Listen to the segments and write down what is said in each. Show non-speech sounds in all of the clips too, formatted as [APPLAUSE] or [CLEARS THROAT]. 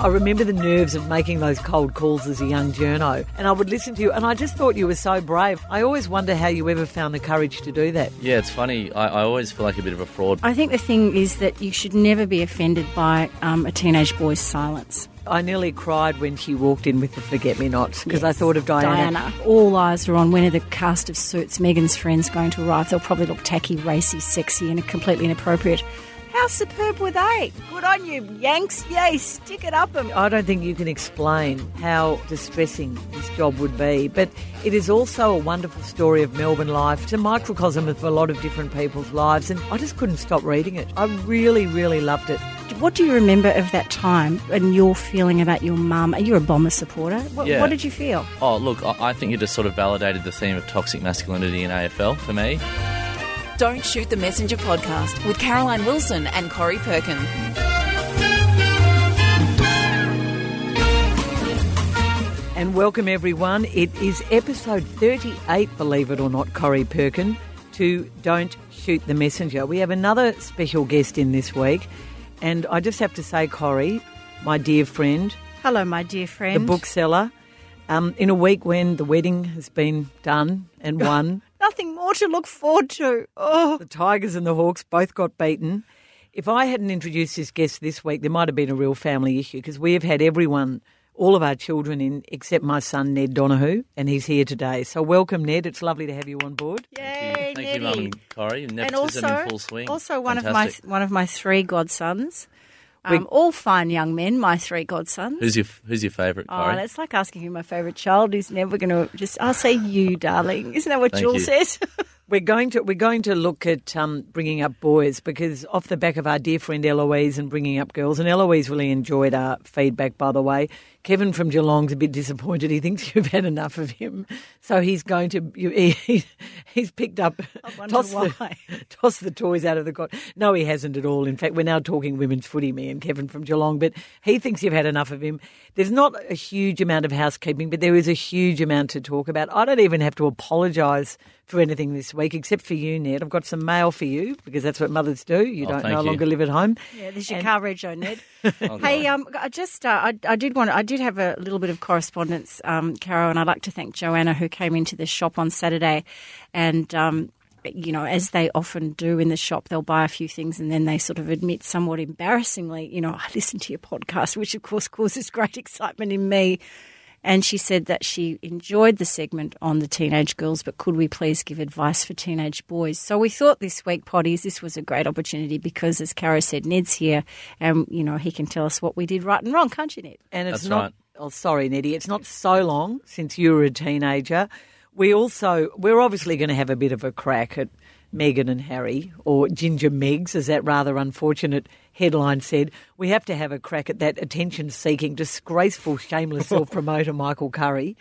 I remember the nerves of making those cold calls as a young journo, and I would listen to you, and I just thought you were so brave. I always wonder how you ever found the courage to do that. Yeah, it's funny. I, I always feel like a bit of a fraud. I think the thing is that you should never be offended by um, a teenage boy's silence. I nearly cried when she walked in with the forget me nots because I thought of Diana. Diana. All eyes are on when are the cast of Suits Meghan's friends going to arrive. They'll probably look tacky, racy, sexy, and completely inappropriate. How superb were they? Good on you, Yanks. Yay, stick it up 'em. I don't think you can explain how distressing this job would be, but it is also a wonderful story of Melbourne life. It's a microcosm of a lot of different people's lives, and I just couldn't stop reading it. I really, really loved it. What do you remember of that time and your feeling about your mum? Are you a Bomber supporter? What, Yeah. what did you feel? Oh, look, I, I think you just sort of validated the theme of toxic masculinity in AFL for me. Don't Shoot the Messenger podcast with Caroline Wilson and Corrie Perkin. And welcome everyone. It is episode 38, believe it or not, Corrie Perkin, to Don't Shoot the Messenger. We have another special guest in this week, and I just have to say, Corrie, my dear friend, Hello, my dear friend. the bookseller, um, in a week when the wedding has been done and [LAUGHS] won, Nothing more to look forward to. Oh. the Tigers and the Hawks both got beaten. If I hadn't introduced this guest this week, there might have been a real family issue because we have had everyone, all of our children in, except my son Ned Donohoe, and he's here today. So welcome, Ned. It's lovely to have you on board. Yay, Thank you, Neddy. Mum and Corey. and also, in full swing. also one Fantastic. of my one of my three godsons. We- Um, all fine young men, my three godsons. Who's your Who's your favourite, Oh, Corrie? that's like asking who my favourite child is. Never going to just. I'll say you, darling. [LAUGHS] Isn't that what Thank Jules you. says? [LAUGHS] We're going to we're going to look at um, bringing up boys because off the back of our dear friend Eloise and bringing up girls, and Eloise really enjoyed our feedback. By the way, Kevin from Geelong's a bit disappointed. He thinks you've had enough of him, so he's going to you, he, he's picked up toss why. [LAUGHS] the toss the toys out of the cot. No, he hasn't at all. In fact, we're now talking women's footy, me and Kevin from Geelong, but he thinks you've had enough of him. There's not a huge amount of housekeeping, but there is a huge amount to talk about. I don't even have to apologise for anything this week, except for you, Ned. I've got some mail for you because that's what mothers do. You Oh, don't no you. longer live at home. Yeah, there's your And- car reg, Ned. [LAUGHS] Oh, hey, um, I just, uh, I, I did want, I did have a little bit of correspondence, um, and I'd like to thank Joanna who came into the shop on Saturday, and um, you know, as they often do in the shop, they'll buy a few things and then they sort of admit somewhat embarrassingly, you know, I listened to your podcast, [LAUGHS] which of course causes great [LAUGHS] excitement in me. And she said that she enjoyed the segment on the teenage girls, but could we please give advice for teenage boys? So we thought this week, Potties, this was a great opportunity because, as Caro said, Ned's here and, you know, he can tell us what we did right and wrong, can't you, Ned? And it's That's not. right. Oh, sorry, Neddy. It's not so long since you were a teenager. We also we're obviously going to have a bit of a crack at Meghan and Harry, or Ginger Megs, as that rather unfortunate headline said. We have to have a crack at that attention-seeking, disgraceful, shameless [LAUGHS] self-promoter Michael Curry,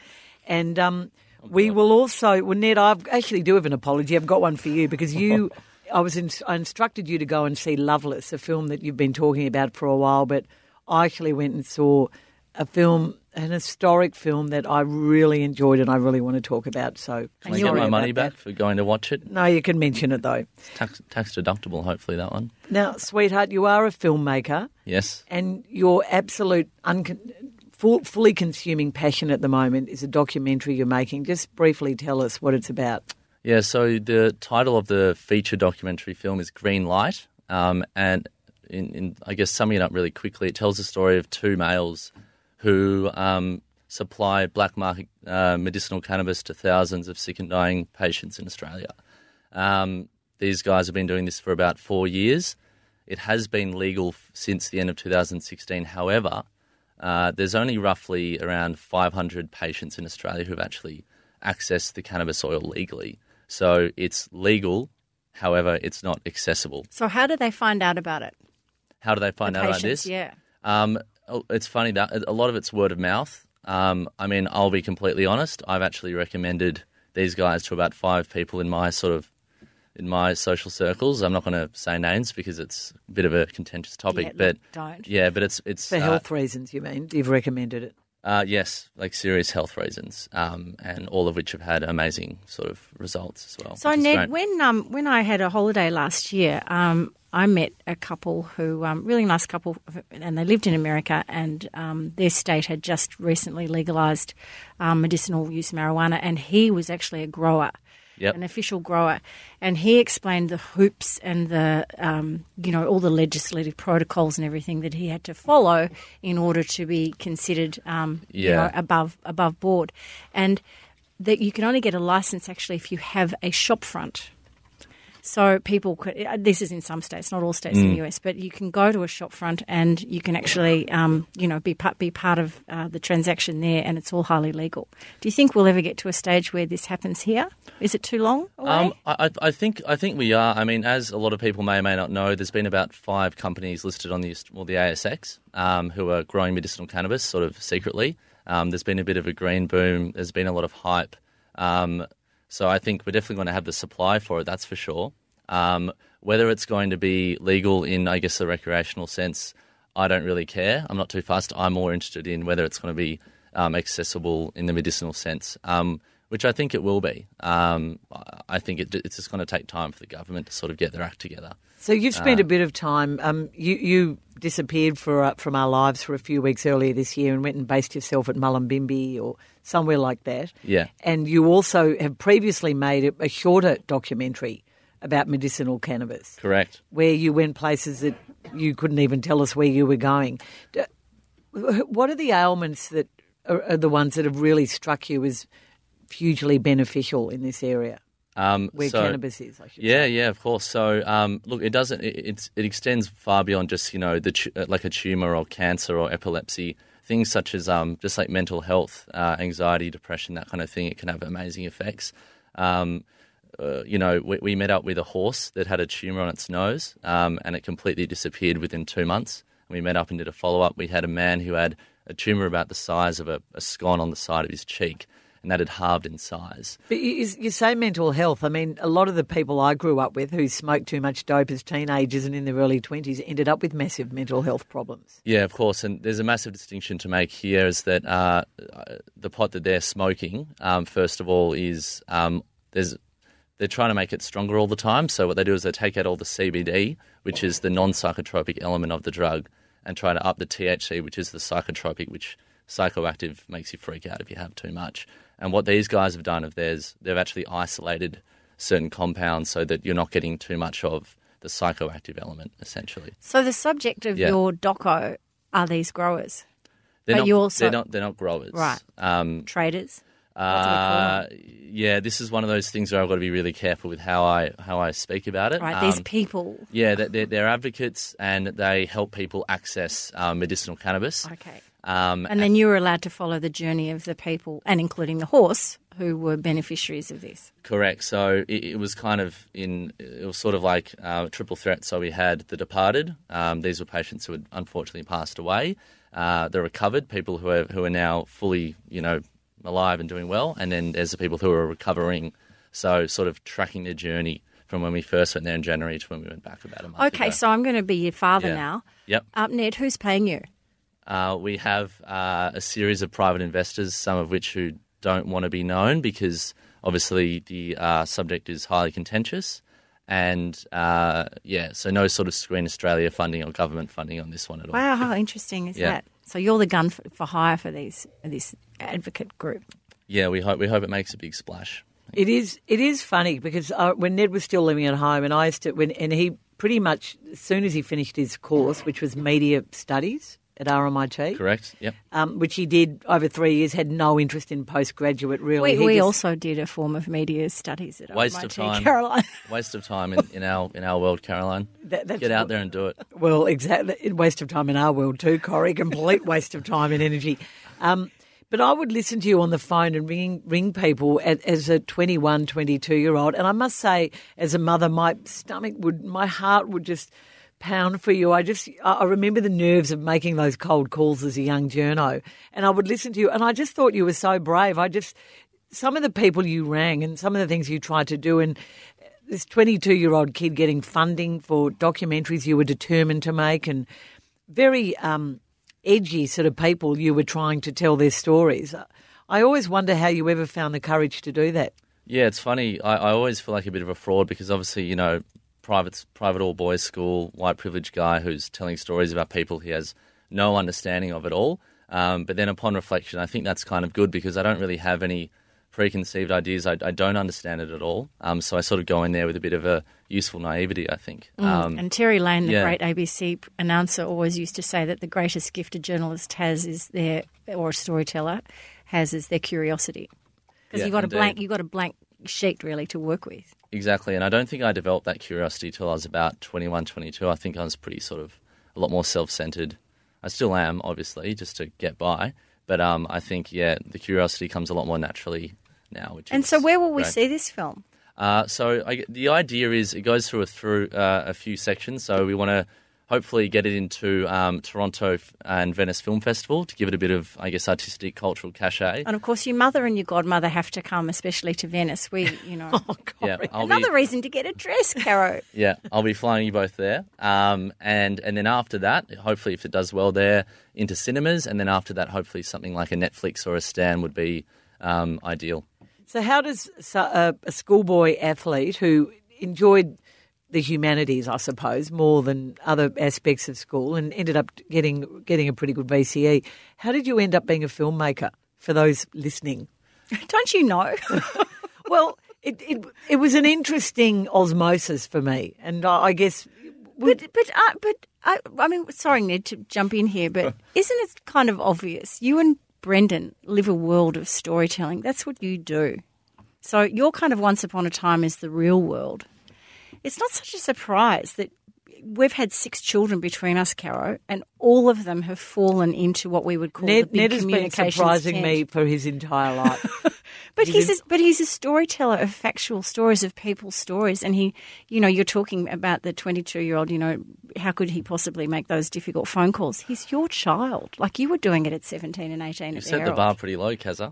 and um, we will also. Well, Ned, I actually do have an apology. I've got one for you because you. [LAUGHS] I was in, I instructed you to go and see Loveless, a film that you've been talking about for a while, but I actually went and saw a film, an historic film that I really enjoyed and I really want to talk about. So Can I get my money that. back for going to watch it? No, you can mention it though. Tax, tax deductible, hopefully that one. Now, sweetheart, you are a filmmaker Yes. and your absolute uncon- full, fully consuming passion at the moment is a documentary you're making. Just briefly tell us what it's about. Yeah, so the title of the feature documentary film is Green Light. Um, and in, in, I guess, summing it up really quickly, it tells the story of two males who um, supply black market uh, medicinal cannabis to thousands of sick and dying patients in Australia. Um, these guys have been doing this for about four years. It has been legal f- since the end of 2016. However, uh, there's only roughly around 500 patients in Australia who've actually accessed the cannabis oil legally. So it's legal, however, it's not accessible. So, how do they find out about it? How do they find the out about patients, this? yeah. Um, it's funny that a lot of it's word of mouth. Um, I mean, I'll be completely honest. I've actually recommended these guys to about five people in my sort of in my social circles. I'm not going to say names because it's a bit of a contentious topic, Yeah, but don't. yeah, but it's it's For uh, health reasons, you mean? You've recommended it. Uh, yes, like serious health reasons, um, and all of which have had amazing sort of results as well. So Ned, great. when um, when I had a holiday last year, um, I met a couple who um, really nice couple, and they lived in America, and um, their state had just recently legalized um, medicinal use marijuana, and he was actually a grower. Yep. An official grower, and he explained the hoops and the, um, you know, all the legislative protocols and everything that he had to follow in order to be considered, um, you Yeah. know, above above board, and that you can only get a license actually if you have a shop front. So people could. uh, This is in some states, not all states in the US, but you can go to a shop front and you can actually, um, you know, be part be part of uh, the transaction there, and it's all highly legal. Do you think we'll ever get to a stage where this happens here? Is it too long away? Um, I, I- I think I think we are. I mean, as a lot of people may or may not know, there's been about five companies listed on the well, the ASX um, who are growing medicinal cannabis, sort of secretly. Um, there's been a bit of a green boom. There's been a lot of hype. Um, so I think we're definitely going to have the supply for it. That's for sure. Um, whether it's going to be legal in, I guess, the recreational sense, I don't really care. I'm not too fussed. I'm more interested in whether it's going to be um, accessible in the medicinal sense, um, which I think it will be. Um, I- think it, it's just going to take time for the government to sort of get their act together. So you've spent a bit of time. Um, you, you disappeared for uh, from our lives for a few weeks earlier this year and went and based yourself at Mullumbimby or somewhere like that. Yeah. And you also have previously made a, a shorter documentary about medicinal cannabis, Correct. where you went places that you couldn't even tell us where you were going. What are the ailments that are, the ones that have really struck you as hugely beneficial in this area Um, where so- cannabis is? I should Yeah, say. yeah, of course. So, um, look, it doesn't. It, it's, it extends far beyond just you know the like a tumor or cancer or epilepsy. Things such as um, just like mental health, uh, anxiety, depression, that kind of thing. It can have amazing effects. Um, uh, you know, we, we met up with a horse that had a tumor on its nose, um, and it completely disappeared within two months. We met up and did a follow up. We had a man who had a tumor about the size of a, a scone on the side of his cheek, and that had halved in size. But you, you say mental health. I mean, a lot of the people I grew up with who smoked too much dope as teenagers and in their early 20s ended up with massive mental health problems. Yeah, of course. And there's a massive distinction to make here is that uh, the pot that they're smoking, um, first of all, is um, there's they're trying to make it stronger all the time. So what they do is they take out all the CBD, which is the non-psychotropic element of the drug, and try to up the THC, which is the psychotropic, which psychoactive makes you freak out if you have too much. And what these guys have done of theirs, they've actually isolated certain compounds so that you're not getting too much of the psychoactive element, essentially. so the subject of Yeah. your doco are these growers, They're But not, you also- they're not they're not growers, Right. Um, traders. What do we call uh, yeah, this is one of those things where I've got to be really careful with how I how I speak about it. Right, these Um, people. yeah, they're, they're, they're advocates and they help people access um, medicinal cannabis. Okay. Um, And then you were allowed to follow the journey of the people, and including the horse, who were beneficiaries of this. Correct. So it, it was kind of in, it was sort of like uh, triple threat. So we had the departed. Um, these were patients who had unfortunately passed away. Uh, the recovered, people who are, who are now fully, you know, alive and doing well. And then there's the people who are recovering. So sort of tracking their journey from when we first went there in January to when we went back about a month Okay, ago. so I'm going to be your father Yeah. now. Yep. Um, Ned, who's paying you? Uh, we have uh, a series of private investors, some of which who don't want to be known because obviously the uh, subject is highly contentious. And uh, yeah, so no sort of Screen Australia funding or government funding on this one at all. Wow, how interesting is Yeah. that? So you're the gun for, for hire for these this advocate group. Yeah, we hope we hope it makes a big splash. It is. It is funny because uh, when Ned was still living at home, and I used to, when, and he pretty much as soon as he finished his course, which was media studies at RMIT, Correct? Yep. um, which he did over three years, had no interest in postgraduate. Really, We, we just- also did a form of media studies at Waste RMIT, of time. Caroline. [LAUGHS] Waste of time in, in our in our world, Caroline. That- that's Get out what- there and do it. Well, exactly. Waste of time in our world too, Corrie. Complete [LAUGHS] waste of time and energy. Um, but I would listen to you on the phone and ring ring people as, as a 21, 22 year old. And I must say, as a mother, my stomach would, my heart would just pound for you. I just, I remember the nerves of making those cold calls as a young journo. And I would listen to you, and I just thought you were so brave. I just, some of the people you rang and some of the things you tried to do, and this 22 year old kid getting funding for documentaries you were determined to make, and very um, edgy sort of people you were trying to tell their stories. I always wonder how you ever found the courage to do that. Yeah, it's funny. I, I always feel like a bit of a fraud because obviously, you know, private private all boys school, white privileged guy who's telling stories about people he has no understanding of at all. Um, but then upon reflection, I think that's kind of good because I don't really have any preconceived ideas. I, I don't understand it at all. Um, so I sort of go in there with a bit of a useful naivety, I think. Um, And Terry Lane, the yeah. great ABC announcer, always used to say that the greatest gift a journalist has is their, or a storyteller has, is their curiosity. Because Yeah, you got indeed. a blank, you've got a blank sheet really to work with. Exactly, and I don't think I developed that curiosity till I was about 21, 22. I think I was pretty sort of a lot more self-centered. I still am, obviously, just to get by. But um, I think, yeah, the curiosity comes a lot more naturally now. Which And is so, where will we see this film? Uh, so I, the idea is it goes through a through uh, a few sections. So we want to hopefully get it into um, Toronto and Venice Film Festival to give it a bit of, I guess, artistic, cultural cachet. And of course, your mother and your godmother have to come, especially to Venice. We, you know, [LAUGHS] Oh, Yeah, I'll be- another reason to get a dress, Caro. [LAUGHS] Yeah, I'll be flying you both there. Um, and and then after that, hopefully, if it does well there, into cinemas. And then after that, hopefully, something like a Netflix or a Stan would be um, ideal. So, how does a, a schoolboy athlete who enjoyed the humanities, I suppose, more than other aspects of school, and ended up getting getting a pretty good VCE, how did you end up being a filmmaker? For those listening, Don't you know? [LAUGHS] well, it it, it was an interesting osmosis for me, and I, I guess But but uh, but I, I mean, sorry, Ned, to jump in here, but [LAUGHS] isn't it kind of obvious? You and Brendan live a world of storytelling. That's what you do. So your kind of once upon a time is the real world. It's not such a surprise that we've had six children between us, Caro, and all of them have fallen into what we would call the Ned, big Ned has been communications surprising tent. me for his entire life. [LAUGHS] But he's a, but he's a storyteller of factual stories of people's stories, and he, you know, you're talking about the 22 year old. You know, how could he possibly make those difficult phone calls? He's your child, like you were doing it at 17 and 18 You at set the bar pretty low, Kazza.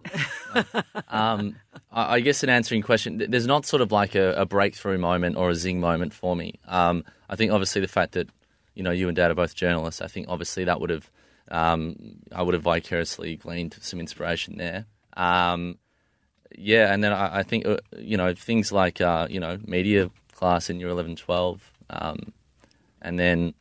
[LAUGHS] um, I, I guess in answering question, there's not sort of like a, a breakthrough moment or a zing moment for me. Um, I think obviously the fact that you know you and Dad are both journalists, I think obviously that would have um, I would have vicariously gleaned some inspiration there. Um, yeah, and then I, I think uh, you know things like uh, you know media class in year 11, 12, um, and then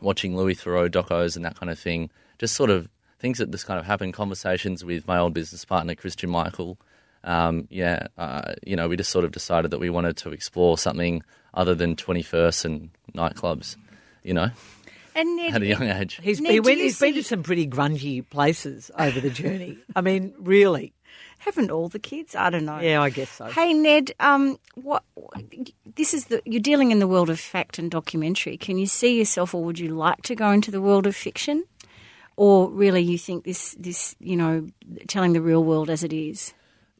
watching Louis Theroux docos and that kind of thing, just sort of things that just kind of happen. Conversations with my old business partner Christian Michael. Um, yeah, uh, you know, we just sort of decided that we wanted to explore something other than 21st and nightclubs. You know, and Ned, at a young age. He's, Ned, he do went, you he's been to some pretty grungy places over the journey. I mean, really. haven't all the kids? I don't know. Yeah, I guess so. Hey Ned, um, what? This is the you're dealing in the world of fact and documentary. Can you see yourself, or would you like to go into the world of fiction, or really you think this this you know telling the real world as it is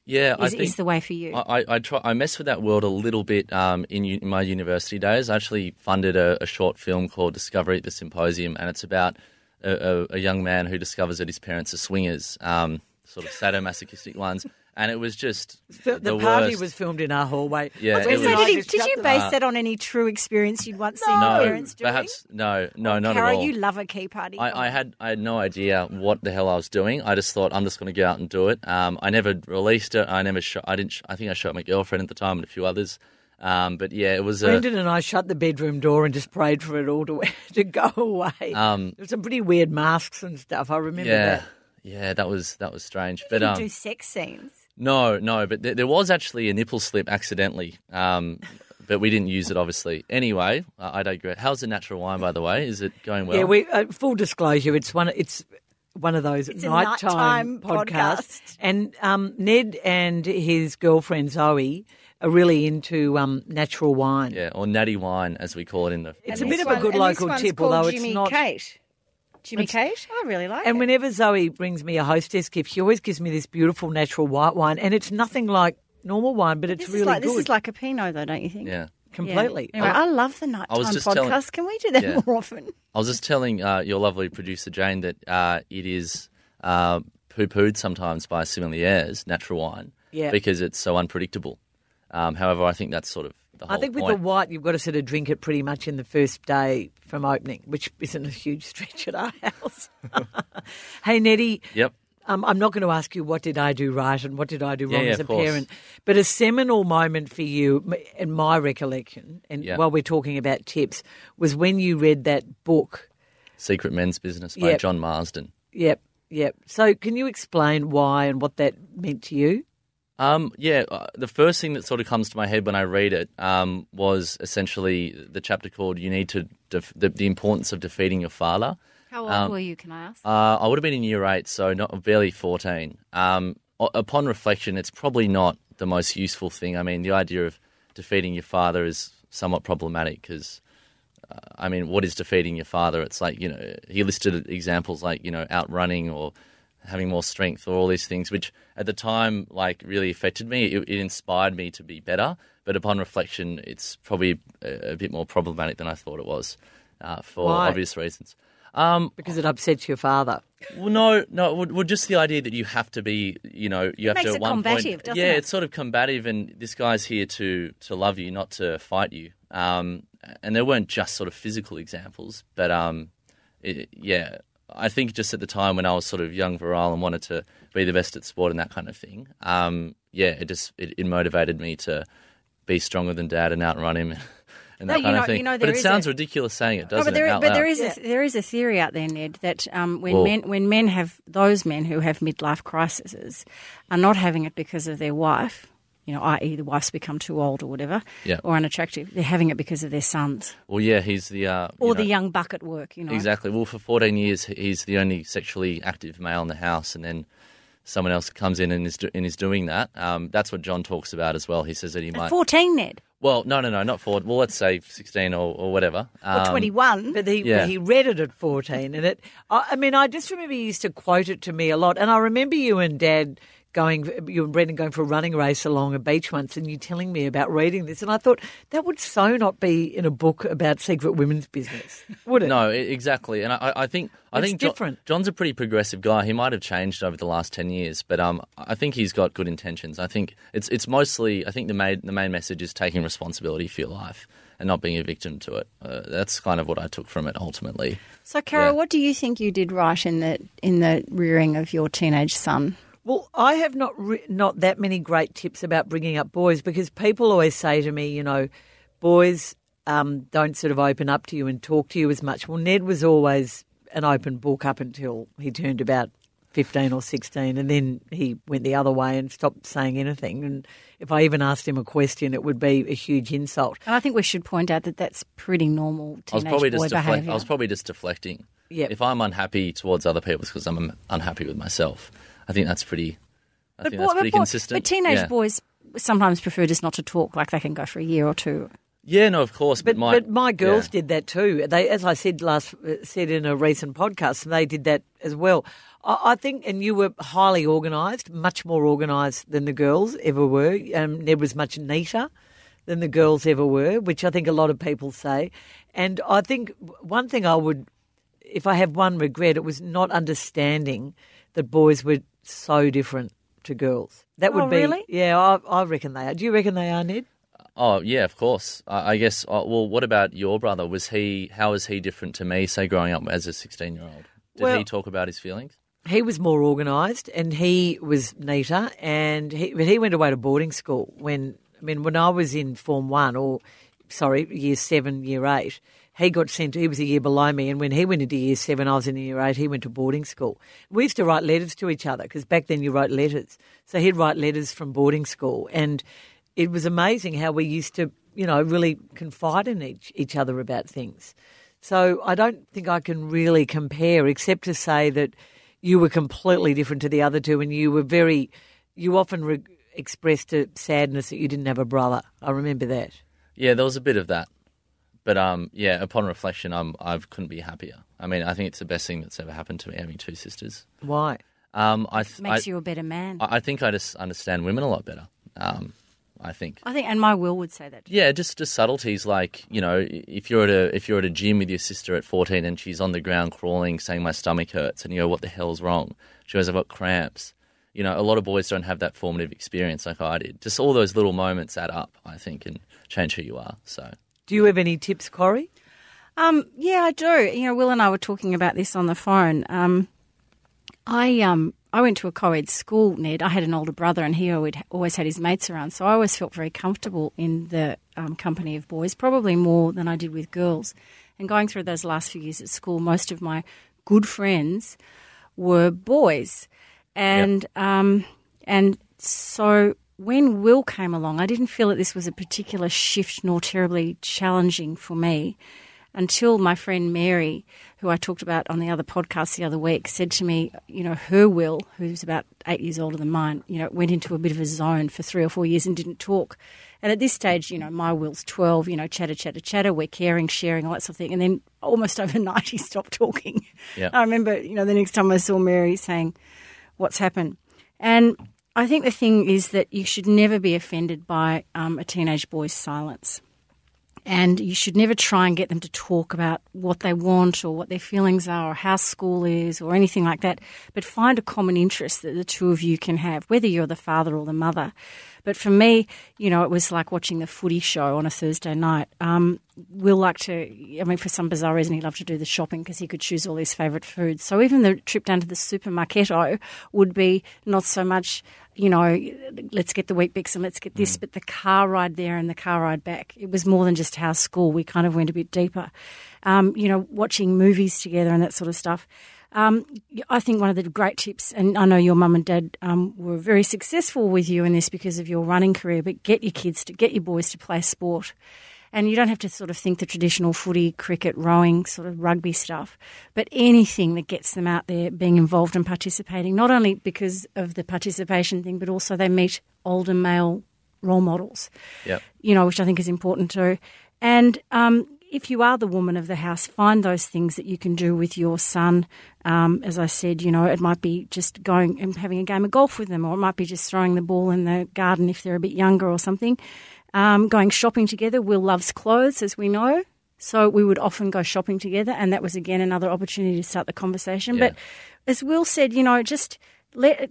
Yeah, I is, think is the way for you? I, I, I try. I mess with that world a little bit um, in, in my university days. I actually funded a, a short film called Discovery at the Symposium, and it's about a, a, a young man who discovers that his parents are swingers, um, sort of sadomasochistic ones, and it was just The, the, the party worst. was filmed in our hallway. Yeah, was it was- did, he- did you base Uh, that on any true experience you'd once seen no, your parents doing? perhaps no, no, not Cara, at all. you love a key party. I, I had I had no idea what the hell I was doing. I just thought I'm just going to go out and do it. Um, I never released it. I never shot. I didn't. Sh- I think I shot my girlfriend at the time and a few others. Um, but yeah, it was. A, Brendan and I shut the bedroom door and just prayed for it all to [LAUGHS] to go away. Um, there were some pretty weird masks and stuff. I remember yeah, that. yeah, that was that was strange. you But um, do sex scenes. No, no, but there, there was actually a nipple slip accidentally. Um, but we didn't use it, obviously. Anyway, uh, I digress. How's the natural wine, by the way? Is it going well? Yeah, we uh, full disclosure. It's one. It's one of those It's nighttime, nighttime podcasts. podcast. And um, Ned and his girlfriend Zoe are really into um, natural wine. yeah, or natty wine, as we call it in the. It's a bit this of a good local tip, although Jimmy it's not. Kate. Jimmy Kate? I really like And it. And whenever Zoe brings me a hostess gift, she always gives me this beautiful natural white wine, and it's nothing like normal wine, but it's this really is like good. this is like a Pinot, though, don't you think? Yeah. completely. Yeah. Anyway, I love the nighttime was just podcast. telling- Can we do that Yeah. more often? I was just telling uh, your lovely producer Jane that uh, it is uh, poo-pooed sometimes by sommeliers, natural wine, Yeah. because it's so unpredictable. Um, however, I think that's sort of the whole I think with point. the white, you've got to sort of drink it pretty much in the first day from opening, which isn't a huge [LAUGHS] stretch at our house. [LAUGHS] hey, Neddy, Yep. um, I'm not going to ask you what did I do right and what did I do wrong yeah, as a course. parent, but a seminal moment for you, in my recollection, and Yeah. while we're talking about tips, was when you read that book. Secret Men's Business by Yep. John Marsden. Yep, yep. So, can you explain why and what that meant to you? Um, yeah, uh, the first thing that sort of comes to my head when I read it um, was essentially the chapter called "You Need to Def- the, the Importance of Defeating Your Father." How old Um, were you? Can I ask? Uh, I would have been in year eight, so not barely fourteen. Um, upon reflection, it's probably not the most useful thing. I mean, the idea of defeating your father is somewhat problematic because, uh, I mean, what is defeating your father? It's like you know he listed examples like you know outrunning or having more strength or all these things, which at the time like really affected me. It, it inspired me to be better, but upon reflection, it's probably a, a bit more problematic than I thought it was uh, for Why? obvious reasons. Um, Because it upsets your father. well, no, no. Well, well, just the idea that you have to be, you know, you have makes to at it one combative, point. doesn't yeah, it? it's sort of combative, and this guy's here to to love you, not to fight you. Um, and there weren't just sort of physical examples, but um, it, yeah, I think just at the time when I was sort of young, virile, and wanted to be the best at sport and that kind of thing. Um, yeah, it just it, it motivated me to be stronger than dad and outrun him. [LAUGHS] And that you kind know- of thing. you know, but it sounds a- ridiculous saying it, doesn't but there, it? but there is a, there is a theory out there, Ned, that um, when Well- men when men have those men who have midlife crises are not having it because of their wife, you know, i.e. the wife's become too old or whatever, Yeah. or unattractive. They're having it because of their sons Well, yeah, he's the uh, you or the know- young buck at work. You know, Exactly. Well, for 14 years, he's the only sexually active male in the house, and then someone else comes in and is, do, and is doing that. Um, that's what John talks about as well. He says that he At might. fourteen, Ned, Well, no, no, no, not for. Well, let's say 16 or, or whatever. or Um, twenty-one. But he Yeah. he read it at fourteen, and it. I, I mean, I just remember he used to quote it to me a lot, and I remember you and Dad going, you and Brendan going for a running race along a beach once, and you telling me about reading this, and I thought that would so not be in a book about secret women's business, would it? No, exactly, and I, I think I It's think Jo- different. John's a pretty progressive guy. He might have changed over the last ten years, but um, I think he's got good intentions. I think it's it's mostly I think the main the main message is taking responsibility for your life and not being a victim to it. Uh, that's kind of what I took from it ultimately. So, Carol, Yeah. what do you think you did right in the in the rearing of your teenage son? Well, I have not re- not that many great tips about bringing up boys because people always say to me, you know, boys um, don't sort of open up to you and talk to you as much. Well, Ned was always an open book up until he turned about fifteen or sixteen, and then he went the other way and stopped saying anything. And if I even asked him a question, it would be a huge insult. And I think we should point out that that's pretty normal I was teenage probably boy just deflect, behaviour. I was probably just deflecting. Yep. If I'm unhappy towards other people, it's because I'm unhappy with myself. I think that's pretty. I think boy- that's pretty boy- consistent. But teenage yeah. boys sometimes prefer just not to talk, like they can go for a year or two. Yeah, no, of course. But, But my, but my girls yeah. did that too. They, as I said last, uh, said in a recent podcast, they did that as well. I, I think, and you were highly organised, much more organised than the girls ever were. Um, Ned was much neater than the girls ever were, which I think a lot of people say. And I think one thing I would, if I have one regret, it was not understanding that boys were so different to girls. That would Oh, be, really? yeah, I, I reckon they are. Do you reckon they are, Ned? Oh yeah, of course. I, I guess. Uh, well, what about your brother? Was he? How was he different to me? Say, growing up as a sixteen-year-old, did Well- he talk about his feelings? he was more organised and he was neater and he, but he went away to boarding school when I mean when I was in form one or sorry year seven year eight he got sent he was a year below me and when he went into year seven I was in year eight he went to boarding school we used to write letters to each other because back then you wrote letters so he'd write letters from boarding school and it was amazing how we used to you know really confide in each each other about things so I don't think I can really compare, except to say that you were completely different to the other two, and you were very. You often re- expressed a sadness that you didn't have a brother. I remember that. Yeah, there was a bit of that, but um, yeah. Upon reflection, I'm I couldn't be happier. I mean, I think it's the best thing that's ever happened to me having two sisters. Why? Um, I th- Makes I, you a better man. I I think I just understand women a lot better. Um, I think. I think, and my will would say that. too. Yeah, just just subtleties like you know if you're at a if you're at a gym with your sister at 14 and she's on the ground crawling saying my stomach hurts and you go what the hell's wrong? She goes I've got cramps. You know, a lot of boys don't have that formative experience like I did. Just all those little moments add up, I think, and change who you are. So Do you have any tips, Corrie? Um, yeah, I do. You know, Will and I were talking about this on the phone. Um, I um, I went to a co-ed school, Ned. I had an older brother, and he always always had his mates around, so I always felt very comfortable in the um, company of boys, probably more than I did with girls. And going through those last few years at school, most of my good friends were boys, and um, and so when Will came along, I didn't feel that this was a particular shift nor terribly challenging for me until my friend Mary, who I talked about on the other podcast the other week, said to me, you know, her Will, who's about eight years older than mine, you know, went into a bit of a zone for three or four years and didn't talk. And at this stage, you know, my Will's 12, you know, chatter, chatter, chatter, we're caring, sharing, all that sort of thing. And then almost [LAUGHS] overnight, he stopped talking. Yeah. I remember, you know, the next time I saw Mary saying, what's happened? And I think the thing is that you should never be offended by um, a teenage boy's silence. And you should never try and get them to talk about what they want or what their feelings are or how school is or anything like that. But find a common interest that the two of you can have, whether you're the father or the mother. But for me, you know, it was like watching the footy show on a Thursday night. Um, Will like to, I mean, for some bizarre reason, he loved to do the shopping because he could choose all his favourite foods. So even the trip down to the supermarketo would be not so much, you know, let's get the Weet-Bix and let's get this, but the car ride there and the car ride back. It was more than just house school. We kind of went a bit deeper. Um, you know, watching movies together and that sort of stuff. Um, I think one of the great tips, and I know your mum and dad um, were very successful with you in this because of your running career, but get your kids to get your boys to play sport. And you don't have to sort of think the traditional footy, cricket, rowing, sort of rugby stuff, but anything that gets them out there being involved and participating, not only because of the participation thing, but also they meet older male role models, Yep. you know, which I think is important too. And um, if you are the woman of the house, find those things that you can do with your son. Um, as I said, you know, it might be just going and having a game of golf with them, or it might be just throwing the ball in the garden if they're a bit younger or something. Um, going shopping together. Will loves clothes, as we know. So we would often go shopping together, and that was again another opportunity to start the conversation. Yeah. But as Will said, you know, just let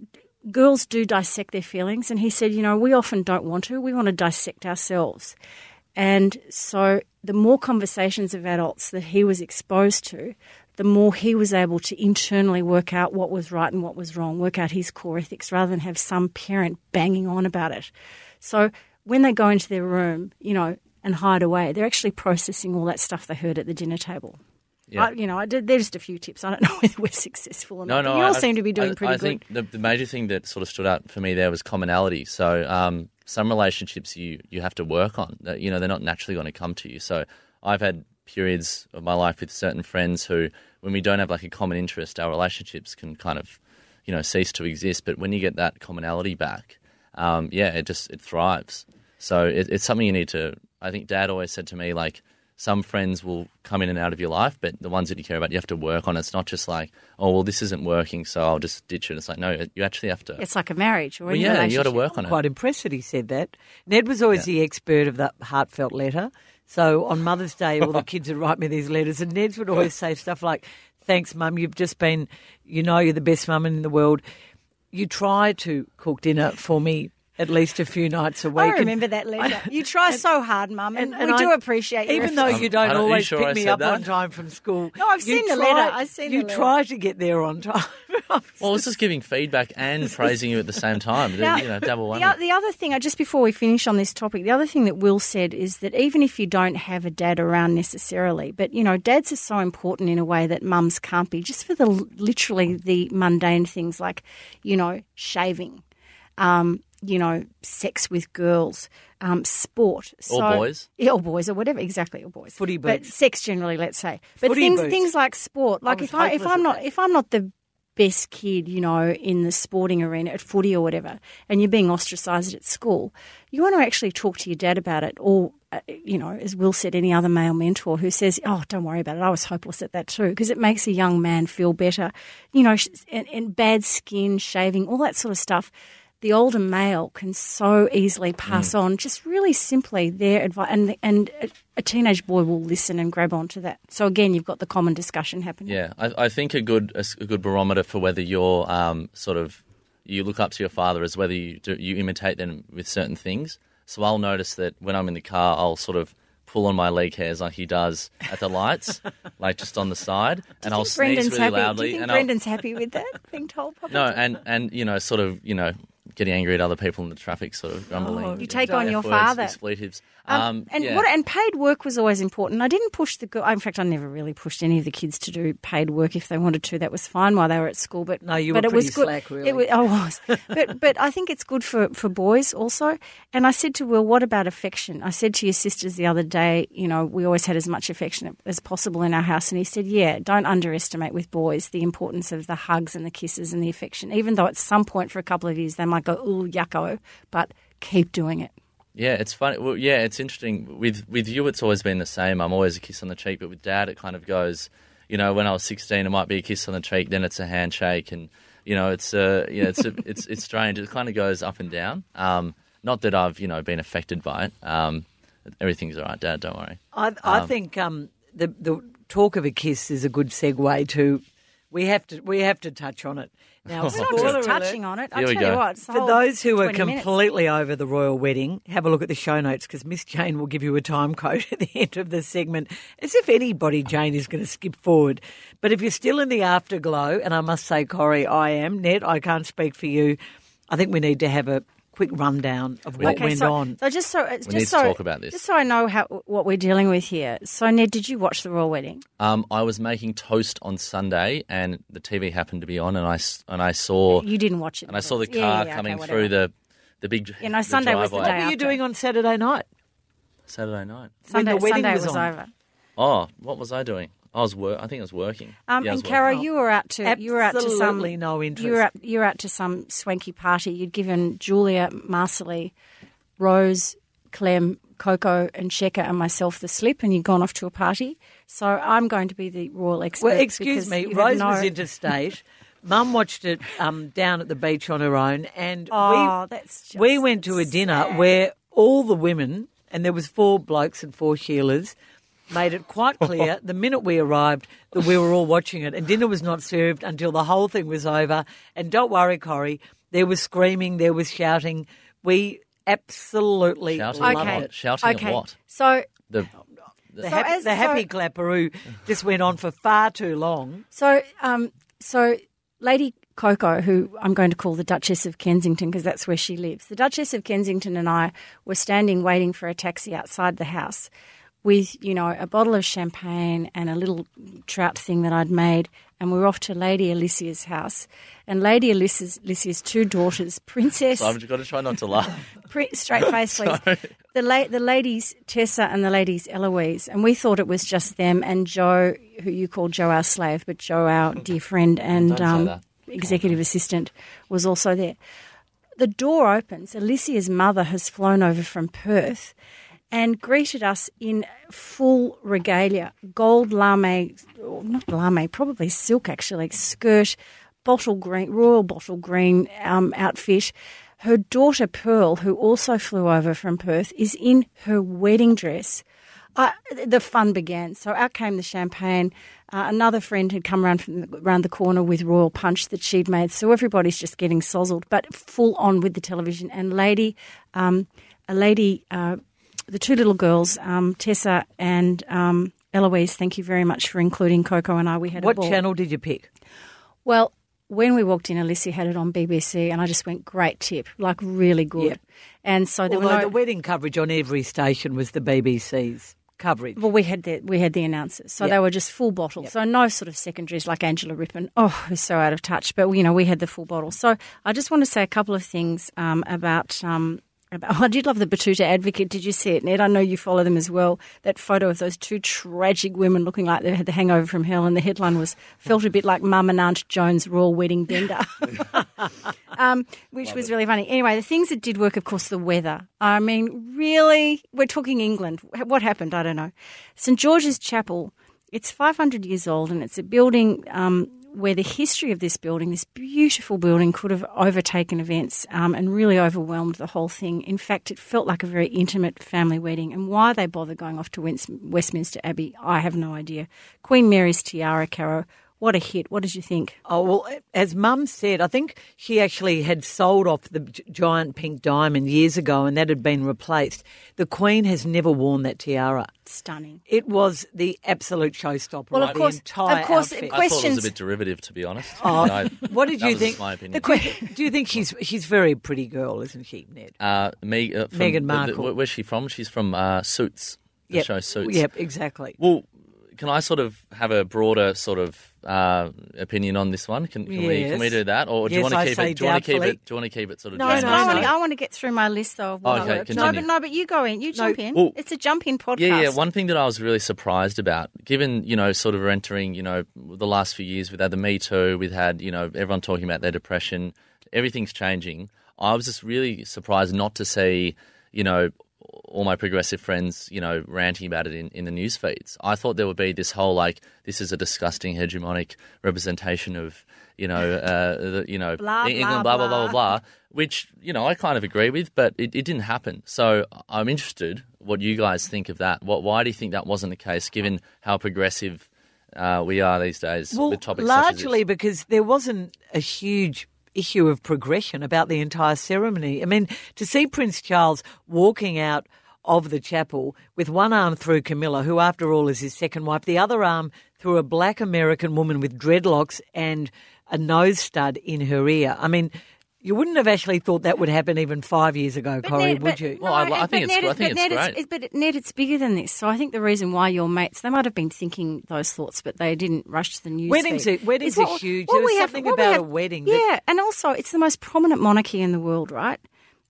girls do dissect their feelings, and he said, you know, we often don't want to. We want to dissect ourselves. And so the more conversations of adults that he was exposed to, the more he was able to internally work out what was right and what was wrong, work out his core ethics rather than have some parent banging on about it. So when they go into their room, you know, and hide away, they're actually processing all that stuff they heard at the dinner table. Yeah. I, you know, I did, they're just a few tips. I don't [LAUGHS] know whether we're successful or No, not. no. but you all I- seem to be doing I, pretty I good. think the, the major thing that sort of stood out for me there was commonality. So um, some relationships you you have to work on. You know, they're not naturally going to come to you. So I've had periods of my life with certain friends who, when we don't have like a common interest, our relationships can kind of, you know, cease to exist. But when you get that commonality back, um, yeah, it just it thrives. So it, it's something you need to. I think Dad always said to me like some friends will come in and out of your life, but the ones that you care about, you have to work on. It's not just like, oh, well, this isn't working, so I'll just ditch it. It's like, no, you actually have to. it's like a marriage or well, yeah, you got to work on it. Quite impressed that he said that. Ned was always the expert of that heartfelt letter. So on Mother's Day, all the kids would write me these letters, and Ned's would always say stuff like, "Thanks, Mum. You've just been, you know, you're the best mum in the world. You try to cook dinner for me at least a few nights a week." I And- remember that [LAUGHS] letter. you try so hard, Mum, and, and we do appreciate your even though you don't I don't- always sure pick I me said up on time from school. No, I've you seen the letter. I've seen the You try to get there on time. [LAUGHS] Well, it's just giving feedback and [LAUGHS] praising you at the same time. Now, you know, double the, the other thing, uh, just before we finish on this topic, the other thing that Will said is that even if you don't have a dad around necessarily, but you know, dads are so important in a way that mums can't be, just for the literally the mundane things like, you know, shaving, um, you know, sex with girls, um, sport, Or so, boys. yeah, or boys, or whatever, exactly, or boys, Footy boots, but sex generally, let's say, but Footy things boots. things like sport, like was if I if I'm not if I'm not the best kid, you know, in the sporting arena at footy or whatever, and you're being ostracised at school, you want to actually talk to your dad about it, or uh, you know, as Will said, any other male mentor who says, "Oh, don't worry about it. I was hopeless at that too," because it makes a young man feel better. You know, and, and bad skin, shaving, all that sort of stuff. The older male can so easily pass Mm. on just really simply their advice, and and a- teenage boy will listen and grab onto that. So again, you've got the common discussion happening. Yeah, I, I think a good a, good barometer for whether you're um, sort of you look up to your father is whether you do, you imitate them with certain things. So I'll notice that when I'm in the car, I'll sort of pull on my leg hairs like he does at the lights, [LAUGHS] like just on the side, and I'll sneeze Brendan's really happy. loudly. Do you think and I'll, Brendan's happy with that? Being told publicly? no, and and you know, sort of, you know, getting angry at other people in the traffic, sort of grumbling. Oh, You take on your words, father. expletives. Um, Um, and yeah. what and paid work was always important. I didn't push the girl. In fact, I never really pushed any of the kids to do paid work if they wanted to. That was fine while they were at school. But No, you but were it was good. slack, really. It was, I was. [LAUGHS] but but I think it's good for for boys also. And I said to Will, "What about affection?" I said to your sisters the other day. You know, we always had as much affection as possible in our house, and he said, "Yeah, don't underestimate with boys the importance of the hugs and the kisses and the affection. Even though at some point for a couple of years they might go, ooh, yucko, but keep doing it." Yeah, it's funny. Well, yeah, it's interesting. With with you, it's always been the same. I'm always a kiss on the cheek, but with Dad, it kind of goes. You know, when I was 16, it might be a kiss on the cheek, then it's a handshake, and you know, it's uh, yeah, it's a, it's it's strange. It kind of goes up and down. Um, not that I've you know been affected by it. Um, everything's all right, Dad. Don't worry. I, I Um, think um, the the talk of a kiss is a good segue to. We have to we have to touch on it [LAUGHS] now. We're not just touching on it. I Here tell you what, For those who are 20 minutes. completely over the royal wedding, have a look at the show notes because Miss Jane will give you a time [LAUGHS] code at the end of the segment, as if anybody, Jane, is going to skip forward. But if you're still in the afterglow, and I must say, Corrie, I am, Ned, I can't speak for you, I think we need to have a quick rundown of what okay, went so, on. So just so uh, just need to so, talk about this. Just so I know how what we're dealing with here. So Ned, did you watch the royal wedding? Um, I was making toast on Sunday, and the TV happened to be on, and I s- and I saw You didn't watch it, and I saw the car Yeah, yeah, coming whatever. through the the big. You know, the Sunday was the day what were you after. doing on Saturday night? Saturday night. Sunday, when the wedding Sunday was was, on? over. Oh, what was I doing? I was work. I think I was working. Um, Yeah, I and was Cara, working. you were out to you were out to some Absolutely no interest. You were out, you were out to some swanky party. You'd given Julia, Marcelly, Rose, Clem, Coco, and Sheka and myself the slip, and you'd gone off to a party. So I'm going to be the royal expert. Well, excuse me, Rose no- was interstate. Mum watched it um, down at the beach on her own, and Oh, we that's just we went to a dinner where all the women, and there was four blokes and four Sheilas, made it quite clear [LAUGHS] the minute we arrived that we were all watching it, and dinner was not served until the whole thing was over. And don't worry, Corrie, there was screaming, there was shouting. We absolutely Shouting loved Okay. it. Shouting okay. at what? So The The, So happy, as- the happy so- clapperoo just went on for far too long. So, um, so Lady Coco, who I'm going to call the Duchess of Kensington because that's where she lives, the Duchess of Kensington and I were standing waiting for a taxi outside the house with, you know, a bottle of champagne and a little trout thing that I'd made, and we were off to Lady Alicia's house. And Lady Alicia's, Alicia's two daughters, [LAUGHS] Princess. so I've got to try not to laugh. [LAUGHS] Straight [LAUGHS] face, please. the la- the ladies Tessa and the ladies Eloise, and we thought it was just them and Joe, who you call Joe our slave, but Joe our dear friend and um, executive assistant was also there. The door opens. Alicia's mother has flown over from Perth and greeted us in full regalia, gold lame, not lame, probably silk actually, skirt, bottle green, royal bottle green um, outfit. Her daughter Pearl, who also flew over from Perth, is in her wedding dress. Uh, the fun began. So out came the champagne. Uh, another friend had come around from the, around the corner with royal punch that she'd made. So everybody's just getting sozzled, but full on with the television. And lady, um, a lady, uh, the two little girls, um, Tessa and um, Eloise. Thank you very much for including Coco and I. We had a What channel did you pick? Well, when we walked in, Alicia had it on BBC, and I just went, great tip, like really good. Yep. And so there Although were no, the wedding coverage on every station was the BBC's coverage. Well, we had the we had the announcers, so Yep. they were just full bottles. So no sort of secondaries like Angela Rippon. Oh, who's so out of touch. But you know, we had the full bottle. So I just want to say a couple of things um, about. Um, about, oh, [LAUGHS] I did love the Betoota Advocate. Did you see it, Ned? I know you follow them as well. That photo of those two tragic women looking like they had the hangover from hell, and the headline was "Felt a bit like Mum and Aunt Jones' royal wedding bender." [LAUGHS] [LAUGHS] um, which was really funny. Anyway, the things that did work, of course, the weather. I mean, really, we're talking England. What happened? I don't know. St George's Chapel. It's 500 years old, and it's a building um, where the history of this building, this beautiful building, could have overtaken events um, and really overwhelmed the whole thing. In fact, it felt like a very intimate family wedding. And why they bothered going off to Westminster Abbey, I have no idea. Queen Mary's tiara, Caro, what a hit! What did you think? Oh, well, as Mum said, I think she actually had sold off the giant pink diamond years ago and that had been replaced. The Queen has never worn that tiara. Stunning. It was the absolute showstopper Well, of of the course- entire of course, outfit. it- I thought it Questions- was a bit derivative, to be honest. Oh, [LAUGHS] I- what did you was think? just my opinion. The que- do you think she's she's very pretty girl, isn't she, Ned? Uh, Meg, uh, from, Meghan the- the- Markle. where's she from? She's from uh, Suits. The show Suits. Yep, exactly. Well, can I sort of have a broader sort of uh, opinion on this one? Can, can we can we do that, or do you want to keep it? Do you want to keep it? Do you want to keep it sort of? No, Yes, no, I, no. want to, I want to get through my list though. Of what Okay, I worked. No, but no, but you go in. You jump in. Well- it's a jump in podcast. Yeah, yeah. One thing that I was really surprised about, given you know, sort of we're entering, you know, the last few years, we've had the Me Too, we've had you know everyone talking about their depression, everything's changing. I was just really surprised not to see, you know, all my progressive friends, you know, ranting about it in, in the news feeds. I thought there would be this whole like, this is a disgusting hegemonic representation of, you know, uh, the, you know, Blah, England, blah, blah, blah, blah, blah. blah, which, you know, I kind of agree with, but it, it didn't happen. So I'm interested what you guys think of that. What, why do you think that wasn't the case, given how progressive uh, we are these days Well, with topics such as largely because there wasn't a huge issue of progression about the entire ceremony. I mean, to see Prince Charles walking out of the chapel with one arm through Camilla, who after all is his second wife, the other arm through a black American woman with dreadlocks and a nose stud in her ear. I mean, you wouldn't have actually thought that would happen even five years ago, But Corrie, Ned- would you? Well, I- no, I but think it's- Ned, I think but it's Ned, great. but Ned, it's bigger than this. So I think the reason why your mates they might have been thinking those thoughts, but they didn't rush to the news. Weddings feed. are- weddings Is are huge. what There was we have- something we about have- a wedding that- Yeah, and also it's the most prominent monarchy in the world, right?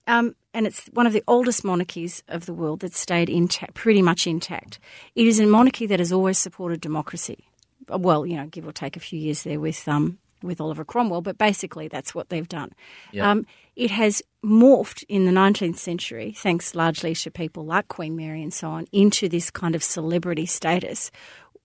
Um, and it's one of the oldest monarchies of the world that stayed intact, pretty much intact. It is a monarchy that has always supported democracy. Well, you know, give or take a few years there with um, with Oliver Cromwell, but basically that's what they've done. Yeah. Um, it has morphed in the 19th century, thanks largely to people like Queen Mary and so on, into this kind of celebrity status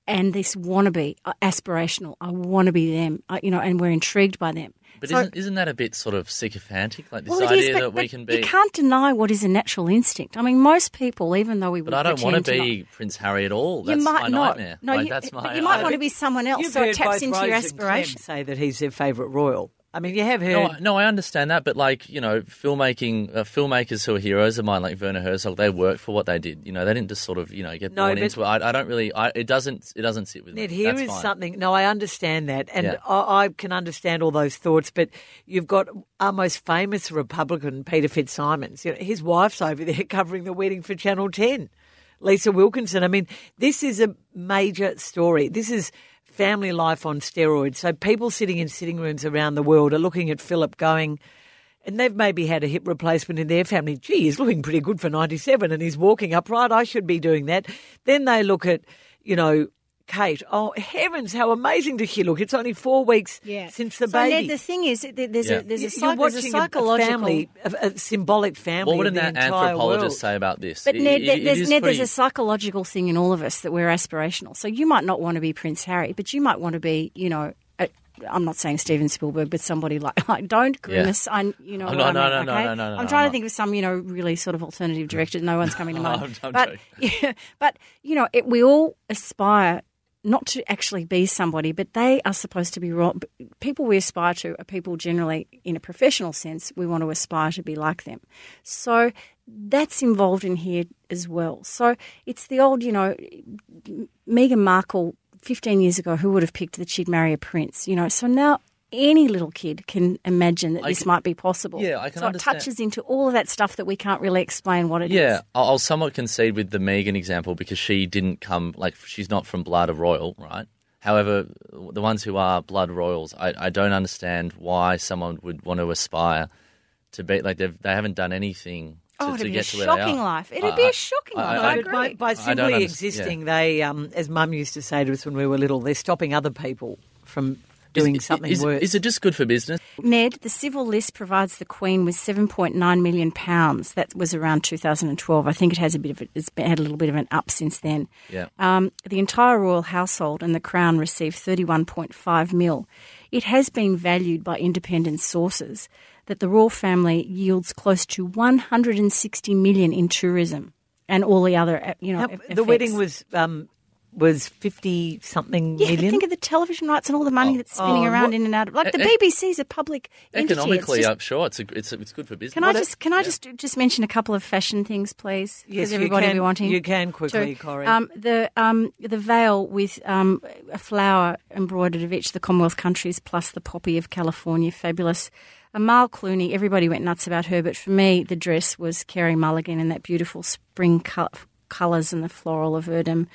and this wannabe, uh, aspirational. I want to be them, uh, you know, and we're intrigued by them. But So- isn't, isn't that a bit sort of sycophantic? Like this well, idea is, but, that we but can be. you can't deny what is a natural instinct. I mean, most people, even though we would But I don't want to pretend be Prince Harry at all. That's you might my not. nightmare. No, like, you, that's but my. you might I- want to be someone else, so it taps into Rose your and Clem aspiration. say that he's their favourite royal. I mean, you have heard. No, I- no, I understand that, but like you know, filmmaking uh, filmmakers who are heroes of mine, like Werner Herzog, they work for what they did. You know, they didn't just sort of you know get No, born into it. I, I don't really. I, it doesn't. It doesn't sit with Ned, me. here That's is fine. something. No, I understand that, and Yeah. I, I can understand all those thoughts. But you've got our most famous Republican, Peter FitzSimons. You know, his wife's over there [LAUGHS] covering the wedding for Channel Ten. Lisa Wilkinson. I mean, this is a major story. This is family life on steroids. So people sitting in sitting rooms around the world are looking at Philip going. And they've maybe had a hip replacement in their family. Gee, he's looking pretty good for 97 and he's walking upright. I should be doing that. Then they look at, you know, Kate. Oh, heavens, how amazing does she look? It's only four weeks since the so baby. Ned, the thing is, there's Yeah. a there's a, You're psych- there's a watching a psychological family, a, a symbolic family. What would of an the entire anthropologist world. say about this? But It- Ned, it- there- it there's, is Ned there's a psychological thing in all of us that we're aspirational. So you might not want to be Prince Harry, but you might want to be, you know, I'm not saying Steven Spielberg, but somebody like, [LAUGHS] like don't grimace. I, you know, Oh, what no, I no, mean, no, no, okay? no, no, no, I'm no, trying I'm to think of some, you know, really sort of alternative director. No one's coming to [LAUGHS] mind. I'm- I'm but [LAUGHS] yeah, but you know, it, we all aspire not to actually be somebody, but they are supposed to be. People we aspire to are people generally, in a professional sense, we want to aspire to be like them. So that's involved in here as well. So it's the old, you know, Meghan Markle 15 years ago, who would have picked that she'd marry a prince? You know, so now any little kid can imagine that I this can- might be possible. Yeah, I can so understand. it touches into all of that stuff that we can't really explain what it is. Yeah, I'll I'll somewhat concede with the Megan example because she didn't come like she's not from blood of royal, right? However, the ones who are blood royals, I, I don't understand why someone would want to aspire to be like they've they haven't done anything to, Oh, it'd be get a to where they shocking are. life. It'd I- be a shocking I- life. I- I, No, but by, agree. by simply underst- existing, they, um, as Mum used to say to us when we were little, they're stopping other people from doing is, something is, worse. Is it just good for business? Ned, the civil list provides the Queen with seven point nine million pounds. That was around 2012. I think it has a bit of a, it's had a little bit of an up since then. Yeah. Um, the entire royal household and the Crown received 31.5 mil. It has been valued by independent sources that the royal family yields close to 160 million in tourism and all the other, uh, you know, How- the wedding was um, was fifty something Yeah, million. think of the television rights and all the money that's spinning Oh, around what- in and out. of Like the E- BBC's a public entity. Economically, just- I'm sure it's a, it's a, it's good for business. Can I just can I just just mention a couple of fashion things, please? Yes, Because you everybody can- be wanting. you can quickly, to. Corrie. Um, the um, the veil with um, a flower embroidered of each of the Commonwealth countries, plus the poppy of California, fabulous. Amal Clooney, everybody went nuts about her, but for me, the dress was Carey Mulligan in that beautiful spring col- colours and the floral of Erdem.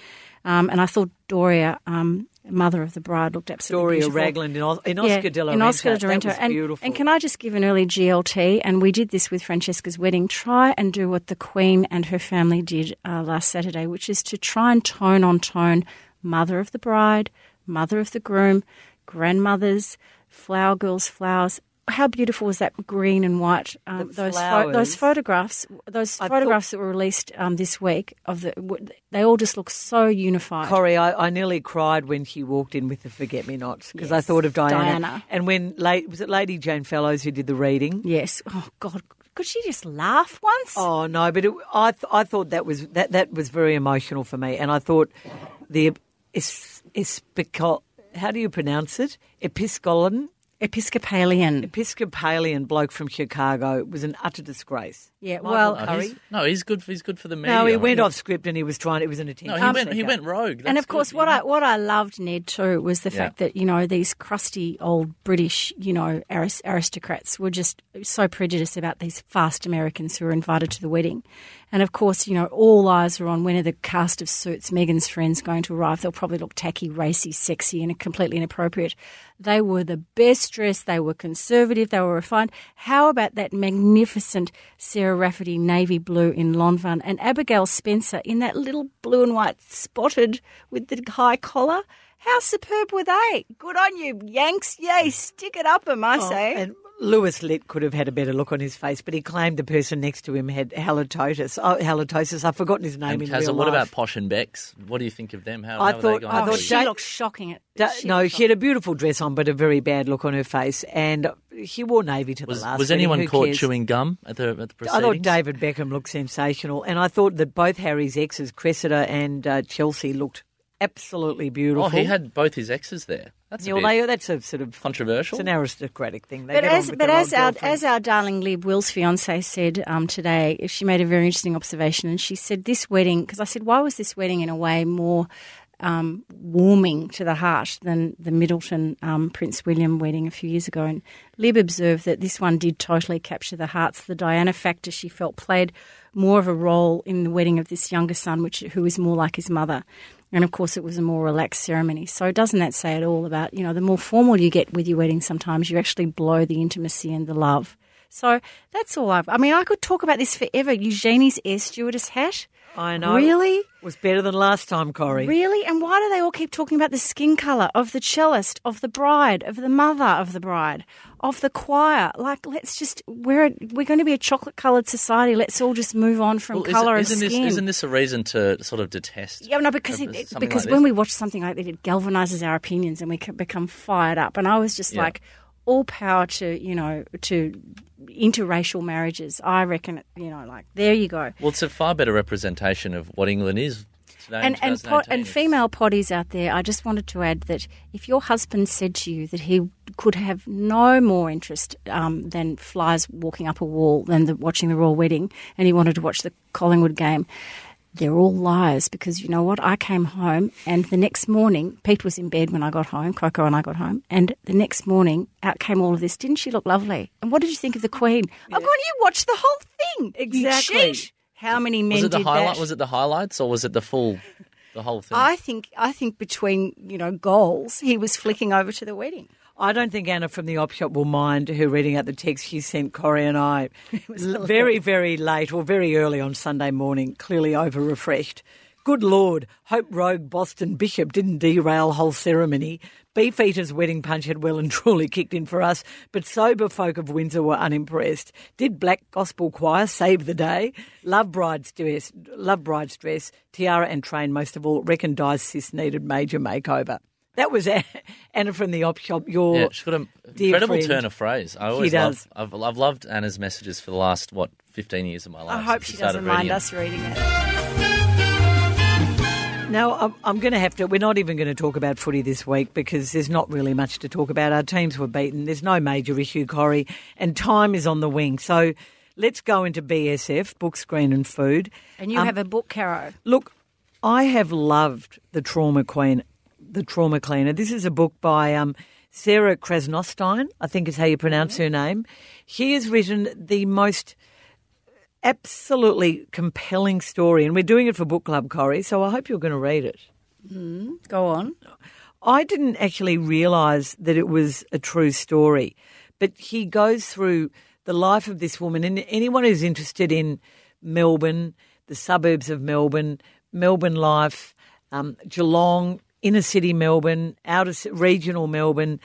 Um, and I thought Doria, um, mother of the bride, looked absolutely Doria beautiful. Ragland in, Os- in Oscar de la in Renta. Oscar de la Renta. and, beautiful. and can I just give an early GLT? And we did this with Francesca's wedding. Try and do what the Queen and her family did uh, last Saturday, which is to try and tone on tone mother of the bride, mother of the groom, grandmothers, flower girls, flowers. How beautiful was that green and white? Um, those flowers. those photographs, those I photographs that were released um, this week of the, w- they all just look so unified. Corrie, I, I nearly cried when she walked in with the forget me nots because I thought of Diana. Diana. And when late was it Lady Jane Fellowes who did the reading? Yes. Oh God, could she just laugh once? Oh no, but it, I th- I thought that was that that was very emotional for me, and I thought the is episcopal. How do you pronounce it? Episcopalian Episcopalian. Episcopalian bloke from Chicago was an utter disgrace. Yeah, Michael well- Oh, Curry. he's, no, he's good. For, he's good for the media. No, he went off script and he was trying. It was an attention. No, he went. He went rogue. and of course, good, what yeah. I what I loved Ned too was the Yeah. fact that you know these crusty old British you know aris- aristocrats were just so prejudiced about these fast Americans who were invited to the wedding, and of course you know all eyes were on when are the cast of suits Meghan's friends going to arrive. They'll probably look tacky, racy, sexy, and completely inappropriate. They were the best dressed. They were conservative. They were refined. How about that magnificent Sarah Rafferty navy blue in Lanvin and Abigail Spencer in that little blue and white spotted with the high collar? How superb were they? Good on you, Yanks. Yay, stick it up 'em, I Oh, say. and Louis Litt could have had a better look on his face, but he claimed the person next to him had halitosis. Oh, halitosis. I've forgotten his name And in Kazza, real what life. about Posh and Becks? What do you think of them? How, I how are thought- they I going? oh, thought she Da- looked shocking. At, Da- she no, looked she had a beautiful dress on, but a very bad look on her face, and she wore navy to the was last. was anyone Who caught cares? chewing gum at the at the I thought David Beckham looked sensational, and I thought that both Harry's exes, Cressida and uh, Chelsea, looked absolutely beautiful. Oh, he had both his exes there. That's Yeah, a well, bit they, that's a sort of controversial. It's an aristocratic thing. They But as but as our as our darling Lib Will's fiance said um, today, she made a very interesting observation, and she said this wedding because I said why was this wedding in a way more um, warming to the heart than the Middleton um, Prince William wedding a few years ago, and Lib observed that this one did totally capture the hearts. The Diana factor she felt played more of a role in the wedding of this younger son, which who is more like his mother. And of course, it was a more relaxed ceremony. So, doesn't that say it all about, you know, the more formal you get with your wedding, sometimes you actually blow the intimacy and the love. So, that's all I've. I mean, I could talk about this forever. Eugenie's air stewardess hat. I know. Really? was better than last time, Corrie. Really? And why do they all keep talking about the skin colour of the cellist, of the bride, of the mother of the bride, of the choir? Like, let's just we're we're going to be a chocolate coloured society. Let's all just move on from Well, colour isn't, and this isn't this a reason to sort of detest? Yeah, no, because it, it- because like when this? we watch something like that, it galvanizes our opinions and we can become fired up. And I was just Yeah. like, all power to you know to interracial marriages. I reckon, you know, like there you go. Well, it's a far better representation of what England is today. And and po- 2018. and female potties out there, I just wanted to add that if your husband said to you that he could have no more interest um, than flies walking up a wall than the, watching the royal wedding, and he wanted to watch the Collingwood game. They're all liars because you know what? I came home and the next morning, Pete was in bed when I got home, Coco and I got home, and the next morning out came all of this. Didn't she look lovely? And what did you think of the Queen? I've gone, you watched the whole thing. Exactly. How many men was it the did highlight? that? Was it the highlights or was it the full, the whole thing? I think I think between you know goals, he was flicking over to the wedding. I don't think Anna from the op shop will mind her reading out the text she sent Corrie and I [LAUGHS] very, very late or very early on Sunday morning, clearly over refreshed. Good Lord, hope rogue Boston Bishop didn't derail whole ceremony. Beefeater's wedding punch had well and truly kicked in for us, but sober folk of Windsor were unimpressed. Did Black Gospel Choir save the day? Love Bride's dress, Love Bride's dress, tiara and train most of all, reckon Di's sis needed major makeover. That was [LAUGHS] Anna from the op shop. Your yeah, she's got an incredible friend. turn of phrase. I always does. love. I've, I've loved Anna's messages for the last what fifteen years of my life. I hope she doesn't mind us reading it. Now, I'm- I'm going to have to. We're not even going to talk about footy this week because there's not really much to talk about. Our teams were beaten. There's no major issue, Corrie, and time is on the wing. So let's go into BSF, book, screen, and food. And you Um, have a book, Caro. Look, I have loved the Trauma Queen, the Trauma Cleaner. This is a book by um, Sarah Krasnostein, I think is how you pronounce her name. She has written the most absolutely compelling story, and we're doing it for book club, Corrie. So I hope you're going to read it. Go on. I didn't actually realise that it was a true story, but he goes through the life of this woman. And anyone who's interested in Melbourne, the suburbs of Melbourne, Melbourne life, um, Geelong, inner city Melbourne, outer regional Melbourne,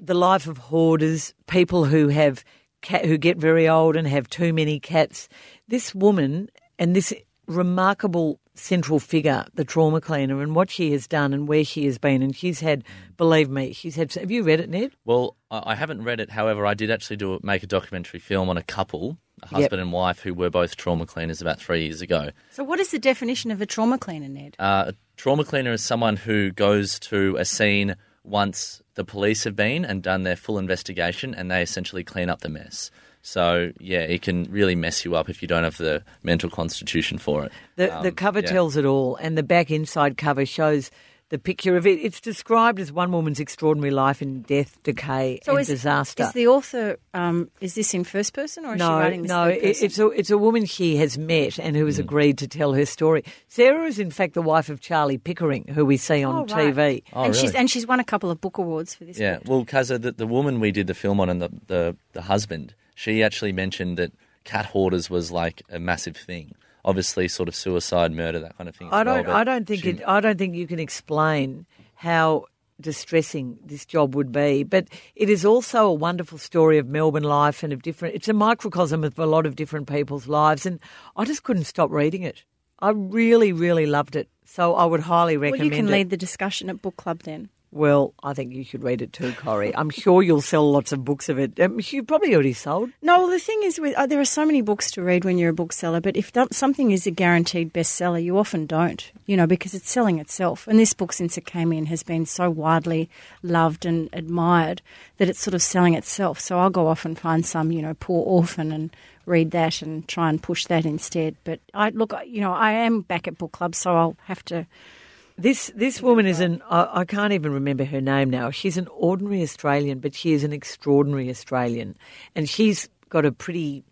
the life of hoarders, people who have cat, who get very old and have too many cats. This woman and this remarkable central figure, the trauma cleaner, and what she has done and where she has been, and she's had, believe me, she's had. Have you read it, Ned? Well, I I haven't read it. However, I did actually do make a documentary film on a couple, a husband and wife, who were both trauma cleaners about three years ago. So, what is the definition of a trauma cleaner, Ned? Uh, a trauma cleaner is someone who goes to a scene once the police have been and done their full investigation, and they essentially clean up the mess. So yeah, it can really mess you up if you don't have the mental constitution for it. The, the Um, cover yeah. tells it all, and the back inside cover shows the picture of it. It's described as one woman's extraordinary life in death, decay, and is, disaster. Is the author, um, is this in first person or is she writing this no, third it, it's a it's a woman she has met and who has Mm. agreed to tell her story. Sarah is in fact the wife of Charlie Pickering, who we see on Oh, right. TV. Oh, and she's and she's won a couple of book awards for this Yeah, book. well, Kaza, the, the woman we did the film on and the, the, the husband, she actually mentioned that cat hoarders was like a massive thing. Obviously, sort of suicide, murder, that kind of thing. I don't but I don't think she- it, I don't think you can explain how distressing this job would be. But it is also a wonderful story of Melbourne life and of different. It's a microcosm of a lot of different people's lives, and I just couldn't stop reading it. I really, really loved it. So I would highly recommend. Well, recommend you can it. lead the discussion at book club then. Well, I think you should read it too, Corrie. I'm sure you'll sell lots of books of it. Um, you probably already sold. No, well, the thing is, with uh, there are so many books to read when you're a bookseller, but if th- something is a guaranteed bestseller, you often don't, you know, because it's selling itself. And this book, since it came in, has been so widely loved and admired that it's sort of selling itself. So I'll go off and find some, you know, poor orphan and read that and try and push that instead. But I look, you know, I am back at book club, so I'll have to. This this woman is an I, I can't even remember her name now. She's an ordinary Australian, but she is an extraordinary Australian, and she's got a pretty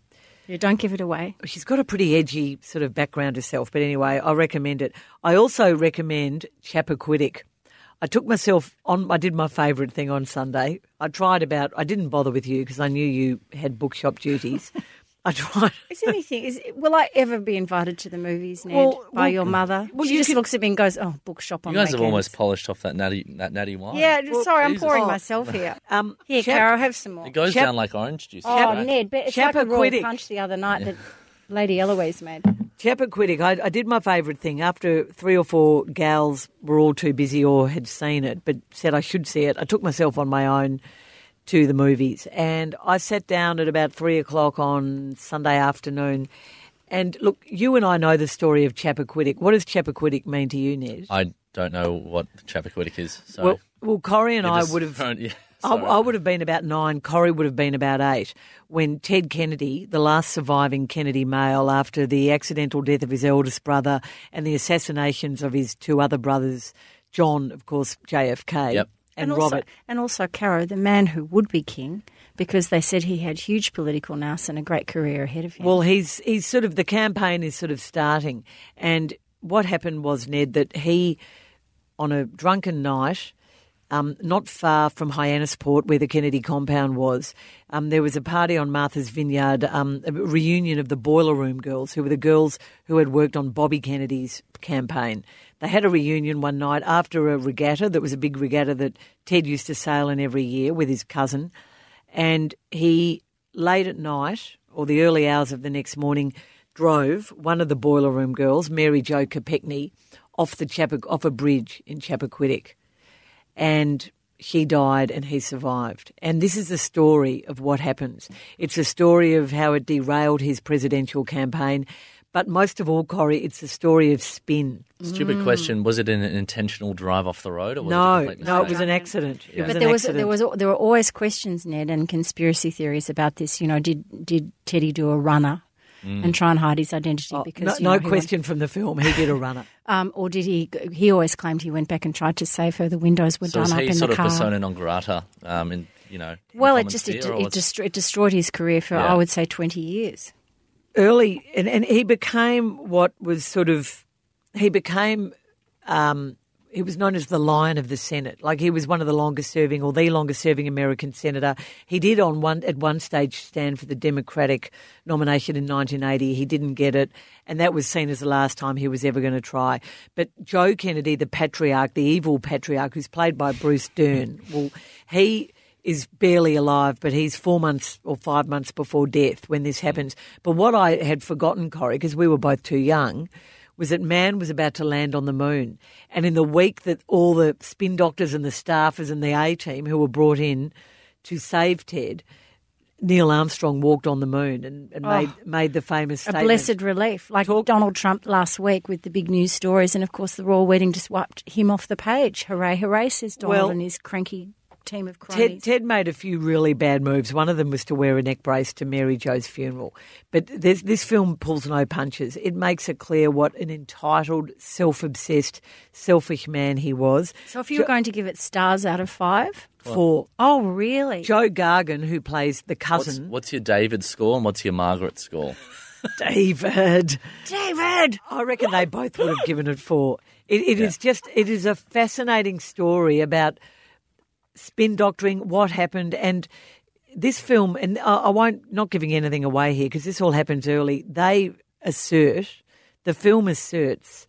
You don't give it away. she's got a pretty edgy sort of background herself. But anyway, I recommend it. I also recommend Chappaquiddick. I took myself on. I did my favourite thing on Sunday. I tried about. I didn't bother with you because I knew you had bookshop duties. [LAUGHS] [LAUGHS] I tried. Is anything? Is will I ever be invited to the movies, Ned, Well, by well, your mother? well, she you just could- looks at me and goes, "Oh, bookshop on You guys have almost polished off that natty, that natty wine. Yeah, sorry, I'm Jesus. pouring Oh. myself here. [LAUGHS] Um, Here, Chap- Caro, have some more. It goes Chap- down like orange juice. oh, right? Ned, but it's like a Chappaquiddick. raw punch the other night that Lady Eloise made. Chappaquiddick, I, I did my favourite thing. After three or four gals were all too busy or had seen it, but said I should see it, I took myself on my own to the movies. And I sat down at about three o'clock on Sunday afternoon. And look, you and I know the story of Chappaquiddick. What does Chappaquiddick mean to you, Ned? I don't know what Chappaquiddick is. So well, well, Corrie and I would have. yeah, I. I would have been about nine. Corrie would have been about eight when Ted Kennedy, the last surviving Kennedy male after the accidental death of his eldest brother and the assassinations of his two other brothers, John, of course, JFK, Yep. And, also, Robert. and also Caro, the man who would be king, because they said he had huge political nous and a great career ahead of him. Well, he's he's sort of the campaign is sort of starting, and what happened was Ned that he, on a drunken night, um, not far from Hyannisport, where the Kennedy compound was, um, there was a party on Martha's Vineyard, um, a reunion of the Boiler Room girls, who were the girls who had worked on Bobby Kennedy's campaign. They had a reunion one night after a regatta that was a big regatta that Ted used to sail in every year with his cousin. And he, late at night or the early hours of the next morning, drove one of the Boiler Room girls, Mary Jo Kopechne, off, the off a bridge in Chappaquiddick and she died and he survived. And this is the story of what happens. It's a story of how it derailed his presidential campaign, But most of all, Corrie, it's the story of spin. Stupid question. Was it an intentional drive off the road, or was it a No, no, it was an accident. It was But an there was accident. there was there were always questions, Ned, and conspiracy theories about this. You know, did did Teddy do a runner and try and hide his identity Oh, because no, you no know, he question from the film. He did a runner. [LAUGHS] um, or did he? He always claimed he went back and tried to save her. The windows were So done is up he in sort the of car. persona non grata? Um, in you know. well, it just it, sphere, or it, what's- destroyed, it destroyed his career for Yeah. I would say twenty years. Early, and, and he became what was sort of, he became, um, he was known as the Lion of the Senate. Like he was one of the longest serving, or the longest serving American senator. He did on one at one stage stand for the Democratic nomination in 1980. He didn't get it, and that was seen as the last time he was ever going to try. But Joe Kennedy, the patriarch, the evil patriarch, who's played by Bruce Dern, well, he is barely alive, but he's four months or five months before death when this hmm. happens. But what I had forgotten, Corrie, because we were both too young, was that man was about to land on the moon. And in the week that all the spin doctors and the staffers and the A team who were brought in to save Ted, Neil Armstrong walked on the moon and, and made, oh. made the famous Oh. A blessed relief, like Donald Trump last week with the big news stories, and of course the royal wedding just wiped him off the page. Hooray, hooray! Says Donald Well, and his cranky team of cronies. Ted, Ted made a few really bad moves. One of them was to wear a neck brace to Mary Jo's funeral. But this, this film pulls no punches. It makes it clear what an entitled, self obsessed, selfish man he was. so if you were going to give it stars out of five, For oh really? Joe Gargan, who plays the cousin, what's your David score and what's your Margaret score? [LAUGHS] David. David. I reckon they both would have given it four. It, it is just, it is a fascinating story about spin doctoring, what happened, and this film. And I, I won't not giving anything away here because this all happens early. They assert, the film asserts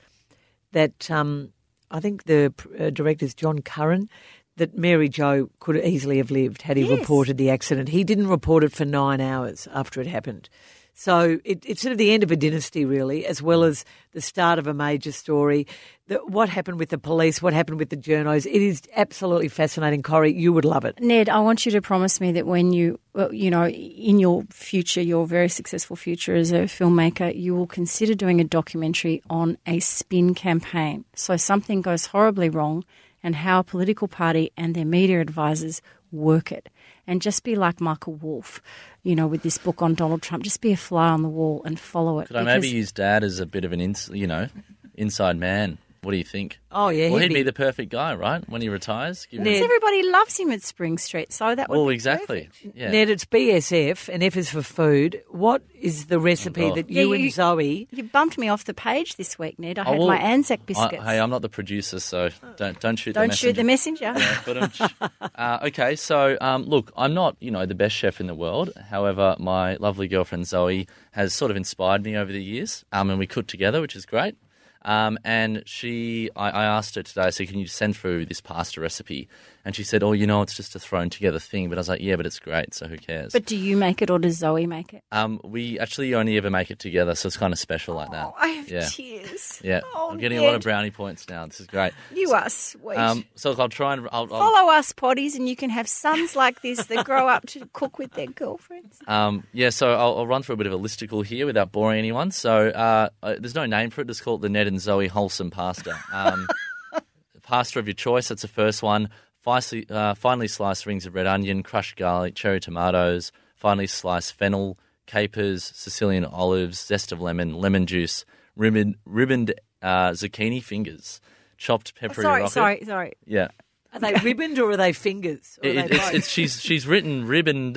that um, I think the uh, director's John Curran. That Mary Jo could easily have lived had he Yes. reported the accident. He didn't report it for nine hours after it happened. So it, it's sort of the end of a dynasty, really, as well as the start of a major story. The, what happened with the police? What happened with the journos? It is absolutely fascinating, Corrie. You would love it. Ned, I want you to promise me that when you, you know, in your future, your very successful future as a filmmaker, you will consider doing a documentary on a spin campaign. So something goes horribly wrong and how a political party and their media advisors work it. And just be like Michael Wolff, you know, with this book on Donald Trump. Just be a fly on the wall and follow it. Could I maybe use Dad as a bit of an ins, you know, inside man? What do you think? Oh, yeah. Well, he'd he'd be- be the perfect guy, right? When he retires. Give him- Everybody loves him at Spring Street, so that would Well, be exactly. perfect. Yeah. Ned, it's BSF and F is for food. What is the recipe Oh. that Yeah, you you- and Zoe? You bumped me off the page this week, Ned. I Oh, had well, my Anzac I, biscuits. hey, I'm not the producer, so don't don't shoot. Don't the shoot the messenger. Yeah, uh, okay, so um, look, I'm not, you know, the best chef in the world. However, my lovely girlfriend Zoe has sort of inspired me over the years, um, and we cook together, which is great. Um, and she, I, I asked her today, I said, "Can you send through this pasta recipe?" And she said, "Oh, you know, it's just a thrown together thing." But I was like, "Yeah, but it's great, so who cares?" But do you make it or does Zoe make it? um, we actually only ever make it together, so it's kind of special like that. Oh, I have yeah, tears. yeah. Oh, I'm getting a lot of brownie points now. This is great. You are sweet. Um, so I'll try and I'll, I'll, Follow us, potties, and you can have sons like this that grow up to cook with their girlfriends. Um, yeah, so I'll, I'll run through a bit of a listicle here without boring anyone. So uh, uh, there's no name for it. Just call it the Ned and Zoe wholesome pasta. Um, [LAUGHS] pasta of your choice. That's the first one. Finely, uh, finely sliced rings of red onion, crushed garlic, cherry tomatoes, finely sliced fennel, capers, Sicilian olives, zest of lemon, lemon juice, ribboned, ribboned uh, zucchini fingers, chopped peppery sorry, rocket. sorry, sorry. Yeah, Are they ribboned or are they fingers? Or are they it's, it's, she's she's written ribboned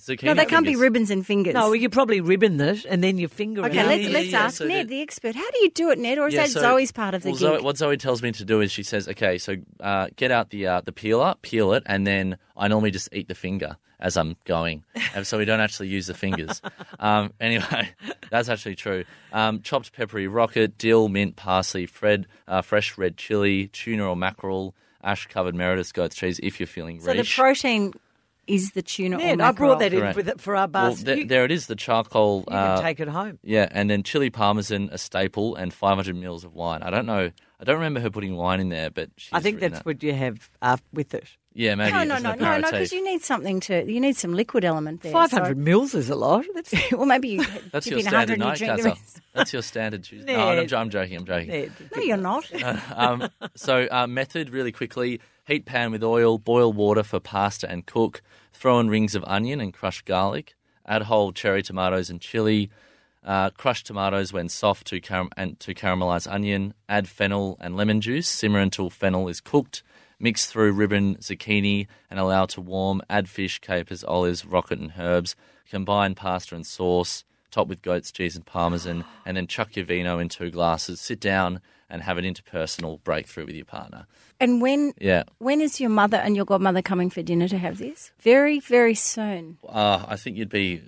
zucchini. No, they can't be fingers. ribbons and fingers. no, well, you probably ribbon it and then you finger Okay, it. let's yeah, let's yeah, ask so Ned, the- the expert. How do you do it, Ned, or is Yeah, that so- Zoe's part of the well, gig? Zoe, what Zoe tells me to do is she says, okay, so uh, get out the uh, the peeler, peel it, and then I normally just eat the finger as I'm going, [LAUGHS] and so we don't actually use the fingers. um, anyway, [LAUGHS] that's actually true. Um, chopped peppery rocket, dill, mint, parsley, fred, uh, fresh red chili, tuna or mackerel, ash covered Meredith's goat cheese if you're feeling so the rich. protein is the tuna or Ned, I brought that in Correct. with it for our well, th- you, there it is, the charcoal. you uh, can take it home. Yeah, and then chili parmesan, a staple, and 500 mils of wine. I don't know. I don't remember her putting wine in there, but she's I think that's that. what you have uh, with it. Yeah, maybe. No, no, as no, no, no, because you need something to. You need some liquid element there. Five hundred mils is a lot. That's [LAUGHS] well, maybe you [LAUGHS] That's dip your in a hundred standard and you drink night rest. [LAUGHS] That's your standard Tuesday. No, I'm, I'm joking. I'm joking. yeah, No, you're not. um, so, uh, method really quickly heat pan with oil, boil water for pasta and cook, throw in rings of onion and crushed garlic, add whole cherry tomatoes and chili, uh, crush tomatoes when soft to, and to caramelize onion, add fennel and lemon juice, simmer until fennel is cooked, mix through ribbon zucchini and allow to warm, add fish, capers, olives, rocket and herbs, combine pasta and sauce, top with goat's cheese and parmesan, and then chuck your vino in two glasses, sit down and have an interpersonal breakthrough with your partner. And when Yeah. when is your mother and your godmother coming for dinner to have this? Very, very soon. Uh, I think you'd be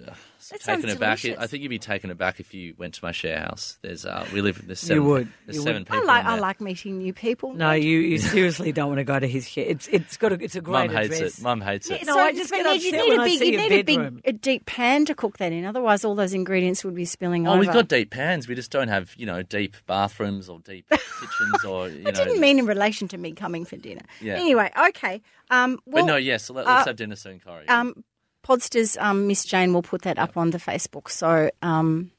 That taken aback. delicious. I think you'd be taken aback if you went to my share house. There's uh, we live. There's seven, would. There's You seven would. people. I like I like meeting new people. No, you, you [LAUGHS] seriously don't want to go to his share. It's it's got a it's a great Mum hates address. it. Mum hates it. No, so, I just but get Ned, you upset need when a I big, see you need a big, a deep pan to cook that in. Otherwise, all those ingredients would be spilling Oh, over. we've got deep pans. We just don't have, you know, deep bathrooms or deep [LAUGHS] kitchens or, you I know. didn't mean in relation to me coming for dinner. Yeah. Anyway, okay. Um, well, but no, yes. let, us uh, have dinner soon, Corrie. um, Podsters, um, Miss Jane will put that up on the Facebook, so um,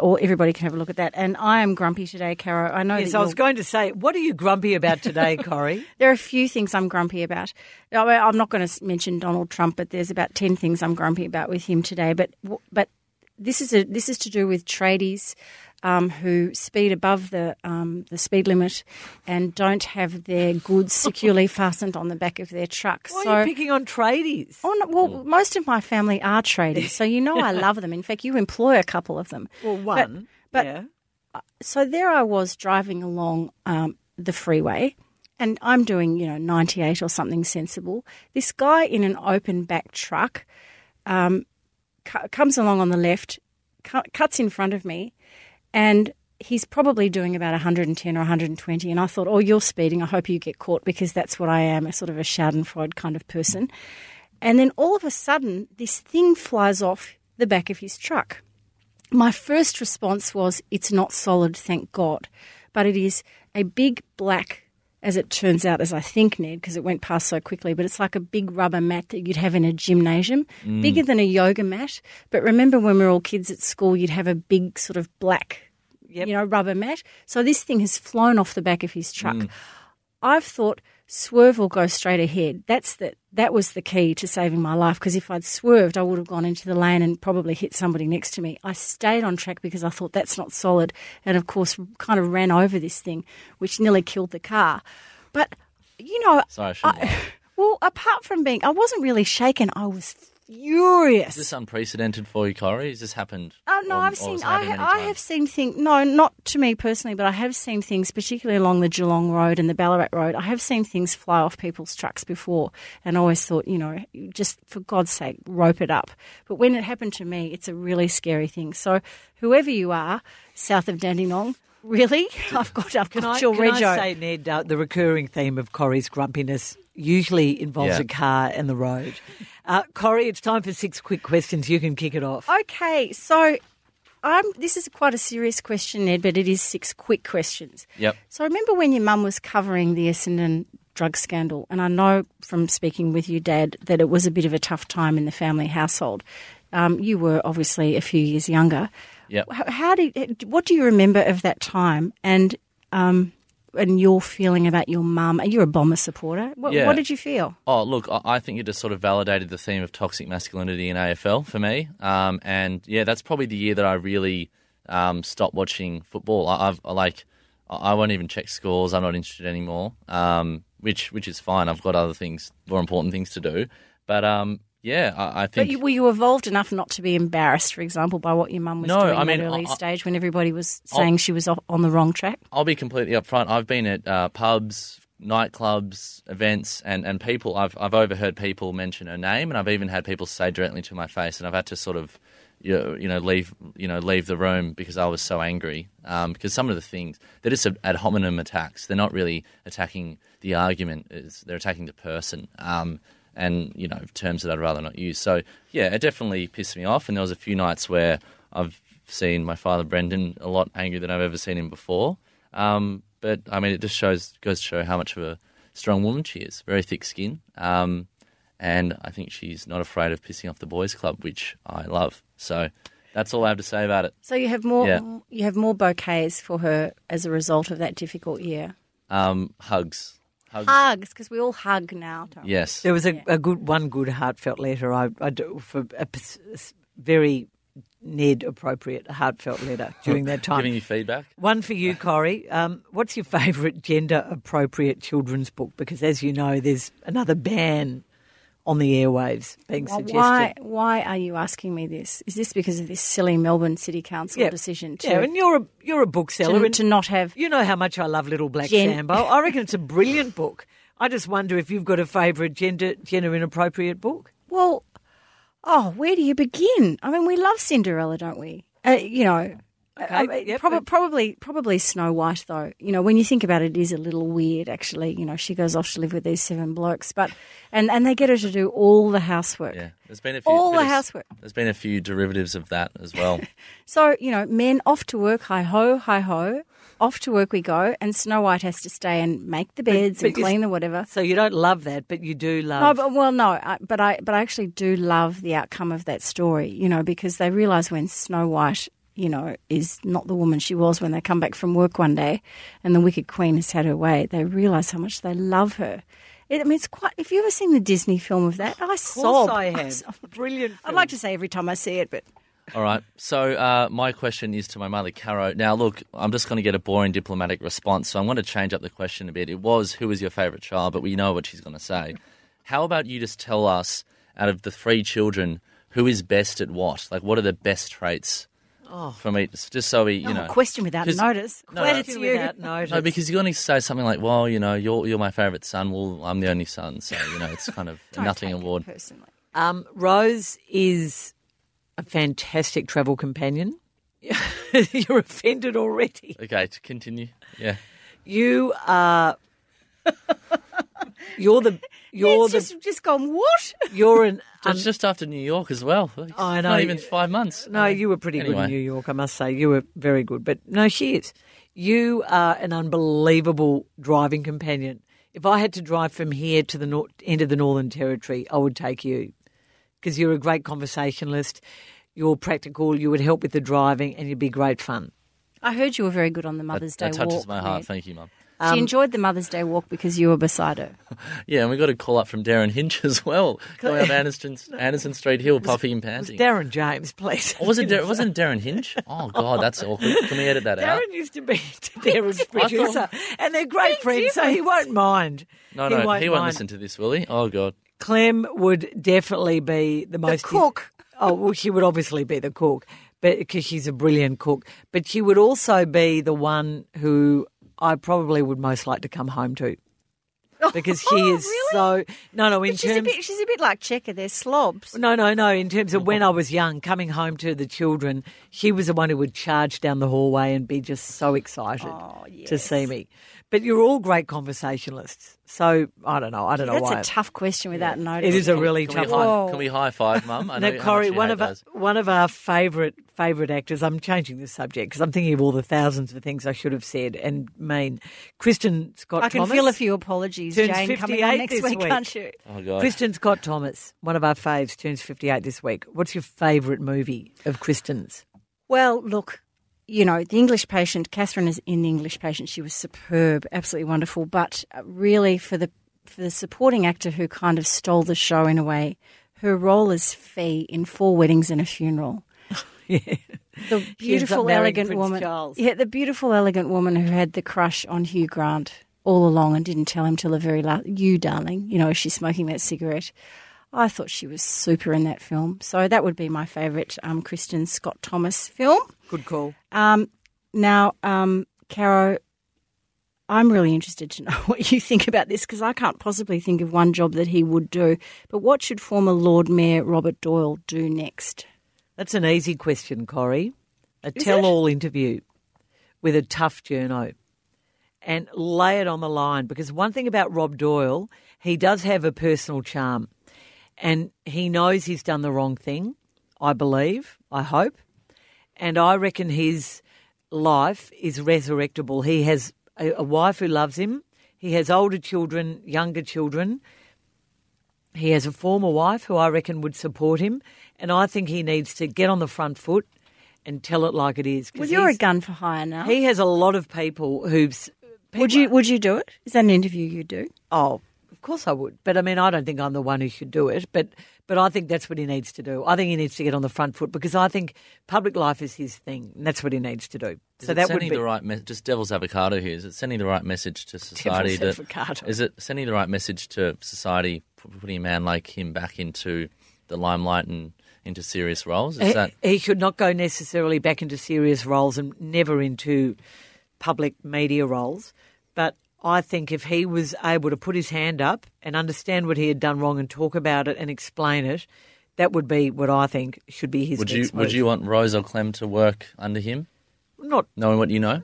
or everybody can have a look at that. And I am grumpy today, Caro. I know Yes, I was going to say, what are you grumpy about today, [LAUGHS] Corrie? There are a few things I'm grumpy about. I'm not going to mention Donald Trump, but there's about ten things I'm grumpy about with him today. But but this is a this is to do with tradies um, who speed above the um, the speed limit and don't have their goods securely [LAUGHS] fastened on the back of their truck. Why so. are you picking on tradies? Oh, no, well, most of my family are tradies, so you know I [LAUGHS] love them. In fact, you employ a couple of them. Well, one. but- yeah. so there I was driving along um, the freeway, and I'm doing you know 98 or something sensible. This guy in an open back truck um, cu- comes along on the left, cu- cuts in front of me, and he's probably doing about 110 or 120. And I thought, oh, you're speeding. I hope you get caught because that's what I am, a sort of a Schadenfreude kind of person. And then all of a sudden, this thing flies off the back of his truck my first response was, it's not solid, thank God. But it is a big black, as it turns out, as I think, Ned, because it went past so quickly, but it's like a big rubber mat that you'd have in a gymnasium, mm. bigger than a yoga mat. But remember when we were all kids at school, you'd have a big sort of black, Yep. you know, rubber mat. So this thing has flown off the back of his truck. Mm. I've thought swerve or go straight ahead. That's the that was the key to saving my life because if I'd swerved, I would have gone into the lane and probably hit somebody next to me. I stayed on track because I thought that's not solid, and of course, kind of ran over this thing, which nearly killed the car. But you know, Sorry, I I, [LAUGHS] well, apart from being, I wasn't really shaken. I was furious. Is this unprecedented for you, Corrie? Has this happened? Oh no, Or- I've seen. I, ha- I have seen things. No, not to me personally, but I have seen things, particularly along the Geelong Road and the Ballarat Road. I have seen things fly off people's trucks before, and I always thought, you know, just for God's sake, rope it up. But when it happened to me, it's a really scary thing. So, whoever you are, south of Dandenong, really, [LAUGHS] I've got, I've Can got I, your can I say, Ned, uh, the recurring theme of Corrie's grumpiness usually involves Yeah. a car and the road. Uh, Corrie, it's time for six quick questions. You can kick it off. Okay, so. I'm, this is quite a serious question, Ned, but it is six quick questions. Yep. So I remember when your mum was covering the Essendon drug scandal, and I know from speaking with you, Dad, that it was a bit of a tough time in the family household. Um, you were obviously a few years younger. Yep. How, how did? What do you remember of that time, and um, and your feeling about your mum? Are You're a bomber supporter. What, Yeah. what did you feel? Oh, look, I- think it just sort of validated the theme of toxic masculinity in AFL for me. Um, and yeah, that's probably the year that I really um, stopped watching football. I, I've I like, I won't even check scores. I'm not interested anymore. Um, which which is fine. I've got other things, more important things to do. But um, yeah, I, I But you, were you evolved enough not to be embarrassed, for example, by what your mum was No, doing I at mean, that early I- stage when everybody was saying she was off on the wrong track? I'll be completely upfront. I've been at uh, pubs, nightclubs, events, and, and people. I've I've overheard people mention her name, and I've even had people say directly to my face, and I've had to sort of, you know, you know leave you know leave the room because I was so angry. Um, because some of the things they're just ad hominem attacks. They're not really attacking the argument. Is they're attacking the person. Um, and you know terms that I'd rather not use. So yeah, it definitely pissed me off. And there was a few nights where I've seen my father Brendan a lot angrier than I've ever seen him before. Um, but I mean, it just shows goes to show how much of a strong woman she is. Very thick skin. Um, and I think she's not afraid of pissing off the boys' club, which I love. So that's all I have to say about it. So you have more Yeah. you have more bouquets for her as a result of that difficult year. Um, hugs. Hugs. Hugs, because we all hug now. Don't? Yes. There was a, a good one good heartfelt letter I, I do for a very Ned appropriate heartfelt letter during that [LAUGHS] time. Giving you feedback. One for you, Corrie. Um, what's your favourite gender appropriate children's book? Because as you know, there's another ban on the airwaves being suggested. Why why are you asking me this? Is this because of this silly Melbourne City Council Yeah. decision to, Yeah, and you're a you're a bookseller, to, and to not have you know how much I love Little Black Gen- Sambo. I reckon it's a brilliant [LAUGHS] book. I just wonder if you've got a favourite gender gender inappropriate book. Well, oh, where do you begin? I mean, we love Cinderella, don't we? Uh, you know, Okay, I mean, yep, prob- probably probably Snow White though. You know, when you think about it, it is a little weird actually. You know, she goes off to live with these seven blokes, but and and they get her to do all the housework. Yeah. There's been a few. All the housework. There's been a few derivatives of that as well. [LAUGHS] So you know, men off to work, hi ho, hi ho. Off to work we go, and Snow White has to stay and make the beds but and you- clean the whatever. So you don't love that, but you do love. No, but well, no, I, but I but I actually do love the outcome of that story. You know, because they realise when Snow White, you know, is not the woman she was when they come back from work one day, and the Wicked Queen has had her way. They realise how much they love her. It, I mean, it's quite. If you ever seen the Disney film of that, I of sob. course I [LAUGHS] I have. sob. Brilliant. I'd like to say every time I see it, but All right. So uh, my question is to my mother, Caro. Now, look, I'm just going to get a boring diplomatic response, so I'm going to change up the question a bit. It was, who was your favourite child? But we know what she's going to say. How about you just tell us, out of the three children, who is best at what? Like, what are the best traits from each? Just so we, you oh, know. question without 'cause- notice. No, Glad no. it's you. without notice. No, because you're going to say something like, well, you know, you're, you're my favourite son. Well, I'm the only son. So, you know, it's kind of a [LAUGHS] Don't nothing take it award. personally. Um, Rose is a fantastic travel companion. [LAUGHS] You're offended already. Okay, to continue. Yeah. You are. You're the. You're It's the. just just gone. What? [LAUGHS] You're an. That's just after New York as well. It's I know. Not even five months. No, you were pretty good in New York, I must say. You were very good. But no, she is. You are an unbelievable driving companion. If I had to drive from here to the nor- end of the Northern Territory, I would take you because you're a great conversationalist. You're practical. You would help with the driving, and you'd be great fun. I heard you were very good on the Mother's that Day that touches walk. my heart. Ned. Thank you, Mum. She um, enjoyed the Mother's Day walk because you were beside her. [LAUGHS] Yeah, and we got a call up from Derryn Hinch as well, going up Anderson, Anderson Street Hill, puffing and panting. Darren James, please. Or was it? Dar- [LAUGHS] wasn't Derryn Hinch? Oh God, that's awkward. Can we edit that out? Darren used to be [LAUGHS] Darren's producer, and they're great friends, so he won't mind. No, no, he won't, mind. listen to this, will he? Oh God. Clem would definitely be the most cook. Oh, well, she would obviously be the cook, but because she's a brilliant cook. But she would also be the one who I probably would most like to come home to. [LAUGHS] Because she oh, is really? so no no in She's a terms bit. She's a bit like Checker. They're slobs. no no no in terms of when I was young coming home to the children she was the one who would charge down the hallway and be just so excited Oh, to see me but you're all great conversationalists so I don't know I don't know That's why a tough question without notice. it is a really Can tough high, one. Whoa. can we high five, Mum? I [LAUGHS] know Now, how Corrie, much one of our, one of our favourite favourite actors. I'm changing the subject because I'm thinking of all the thousands of things I should have said and mean. Kristin Scott I can Thomas. feel a few apologies, turns Jane, coming on 58 next this week, week. can't you? Oh God. Kristin Scott Thomas, one of our faves, turns 58 this week. What's your favourite movie of Kristin's? Well, look, you know, the English patient, Catherine is in the English patient. She was superb, absolutely wonderful. But uh, really, for the for the supporting actor who kind of stole the show in a way, her role as Fee in Four Weddings and a Funeral. [LAUGHS] Yeah. The She ends up beautiful, elegant Prince woman. Charles. Yeah, the beautiful, elegant woman who had the crush on Hugh Grant all along and didn't tell him till the very last. You, darling, you know, she's smoking that cigarette. I thought she was super in that film. So that would be my favourite um, Kristin Scott Thomas film. Good call. Um, now, um, Caro, I'm really interested to know [LAUGHS] what you think about this because I can't possibly think of one job that he would do. But what should former Lord Mayor Robert Doyle do next? That's an easy question, Corrie. A tell-all interview with a tough journo. And lay it on the line because one thing about Rob Doyle, he does have a personal charm. And he knows he's done the wrong thing, I believe, I hope. And I reckon his life is resurrectable. He has a, a wife who loves him. He has older children, younger children. He has a former wife who I reckon would support him, and I think he needs to get on the front foot and tell it like it is. Well, you're a gun for hire now. He has a lot of people who's. would you Would you do it? Is that an interview you do? Oh, course I would. But I mean, I don't think I'm the one who should do it. But but I think that's what he needs to do. I think he needs to get on the front foot because I think public life is his thing. And that's what he needs to do. Is so that would sending be the right me- just devil's avocado here. Is it sending the right message to society? Devil's that- avocado. Is it sending the right message to society, putting a man like him back into the limelight and into serious roles? Is he, that he should not go necessarily back into serious roles and never into public media roles. But I think if he was able to put his hand up and understand what he had done wrong and talk about it and explain it, that would be what I think should be his would you next would you want Rose or Clem to work under him, not knowing what you know?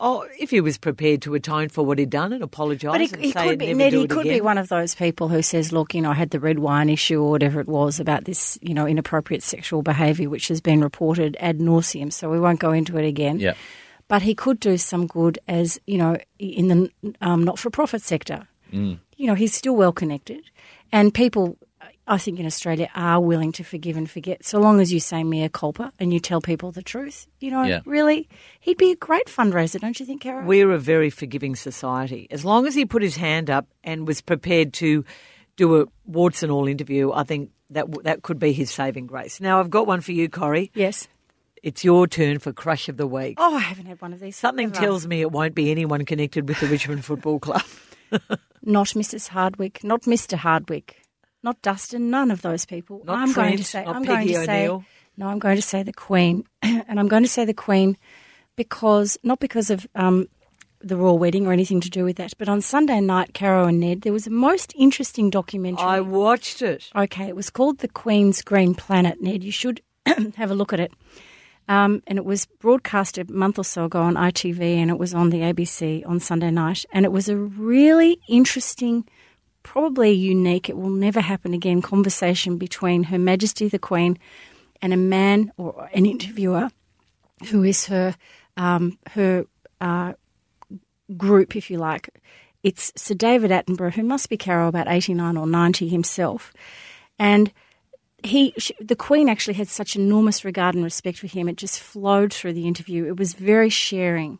Oh, if he was prepared to atone for what he'd done and apologise But he, and he say could be never Ned. He it could be one of those people who says, "Look, you know, I had the red wine issue or whatever it was about this, you know, inappropriate sexual behaviour, which has been reported ad nauseum. So we won't go into it again." Yeah. But he could do some good as you know in the um, not-for-profit sector. Mm. You know, he's still well connected, and people. I think in Australia are willing to forgive and forget, so long as you say mea culpa and you tell people the truth. You know, Yeah. really, he'd be a great fundraiser, don't you think, Caro? We're a very forgiving society. As long as he put his hand up and was prepared to do a warts and all interview, I think that that could be his saving grace. Now, I've got one for you, Corrie. yes. It's your turn for crush of the week. Oh, I haven't had one of these. Something ever. tells me it won't be anyone connected with the Richmond Football Club. [LAUGHS] not Mrs. Hardwick, not Mr. Hardwick, not Dustin, none of those people. Not I'm going to say I'm going Peggy to say no, I'm going to say the Queen. [CLEARS THROAT] and I'm going to say the Queen because not because of um, the royal wedding or anything to do with that, but on Sunday night, Caro and Ned, there was a most interesting documentary. I watched it. Okay, it was called The Queen's Green Planet, Ned. You should [CLEARS THROAT] have a look at it. Um, and it was broadcast a month or so ago on ITV and it was on the ABC on Sunday night. And it was a really interesting, probably unique, it will never happen again, conversation between Her Majesty the Queen and a man or an interviewer who is her, um, her uh, group, if you like. It's Sir David Attenborough, who must be Carol about 89 or 90 himself. And he, she, the Queen actually had such enormous regard and respect for him. It just flowed through the interview. It was very sharing.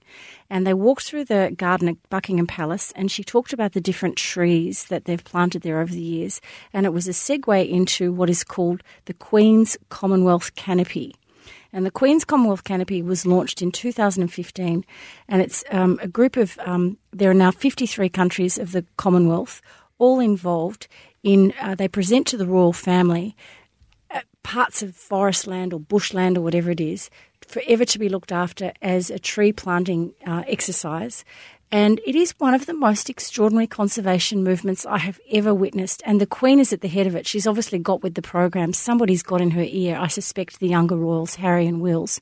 And they walked through the garden at Buckingham Palace and she talked about the different trees that they've planted there over the years. And it was a segue into what is called the Queen's Commonwealth Canopy. And the Queen's Commonwealth Canopy was launched in 2015, and it's um, a group of, um, there are now 53 countries of the Commonwealth, all involved in, uh, they present to the royal family parts of forest land or bushland or whatever it is, forever to be looked after as a tree planting uh, exercise. And it is one of the most extraordinary conservation movements I have ever witnessed. And the Queen is at the head of it. She's obviously got with the program. Somebody's got in her ear, I suspect the younger royals, Harry and Wills.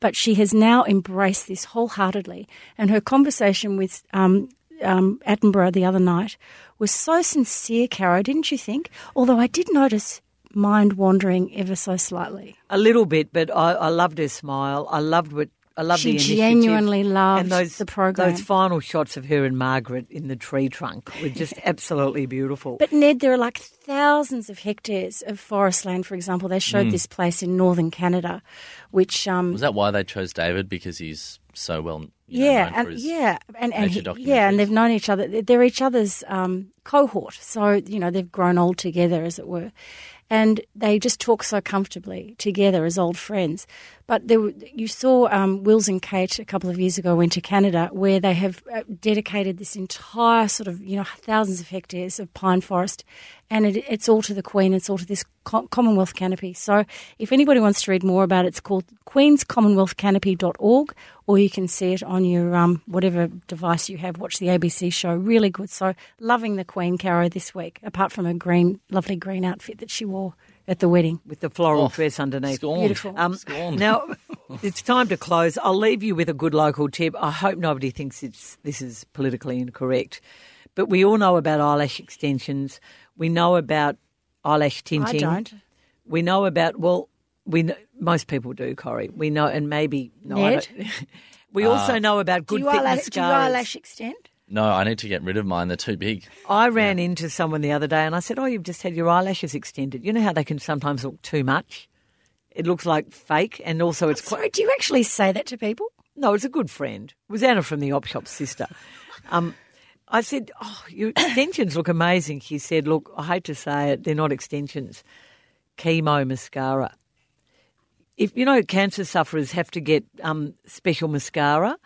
But she has now embraced this wholeheartedly. And her conversation with um, um, Attenborough the other night was so sincere, Caro, didn't you think? Although I did notice mind wandering ever so slightly. A little bit, but I, I loved her smile. I loved what I loved She the initiative. genuinely loved and those, the program. Those final shots of her and Margaret in the tree trunk were just [LAUGHS] absolutely beautiful. But Ned, there are like thousands of hectares of forest land. For example, they showed this place in northern Canada, which um, Was that why they chose David? Because he's so well you know, yeah, and yeah, and and he- yeah, and they've known each other. They're each other's um, cohort, so you know they've grown old together, as it were, and they just talk so comfortably together as old friends. But there, you saw um, Wills and Kate a couple of years ago went to Canada, where they have uh, dedicated this entire sort of you know thousands of hectares of pine forest, and it, it's all to the Queen. It's all to this Co- Commonwealth canopy. So if anybody wants to read more about it, it's called queenscommonwealthcanopy.org, or you can see it on your um, whatever device you have. Watch the ABC show. Really good. So loving the Queen Caro this week, apart from her green, lovely green outfit that she wore at the wedding. with the floral Oh, dress underneath. scorned. Beautiful. Um, Scorned. now, [LAUGHS] it's time to close. I'll leave you with a good local tip. I hope nobody thinks it's this is politically incorrect, but we all know about eyelash extensions. We know about eyelash tinting. I don't. We know about well, we kn- most people do, Corrie. We know, and maybe no. I Ned? don't- [LAUGHS] we also know about good do you fitness eyelash, do you eyelash extend? No, I need to get rid of mine. They're too big. I ran into someone the other day and I said, Oh, you've just had your eyelashes extended. You know how they can sometimes look too much? It looks like fake and also it's quite. Sorry, do you actually say that to people? No, it's a good friend. It was Anna from the op shop sister. Um, I said, Oh, your [COUGHS] extensions look amazing. She said, Look, I hate to say it, they're not extensions. Chemo mascara. If you know cancer sufferers have to get um, special mascara,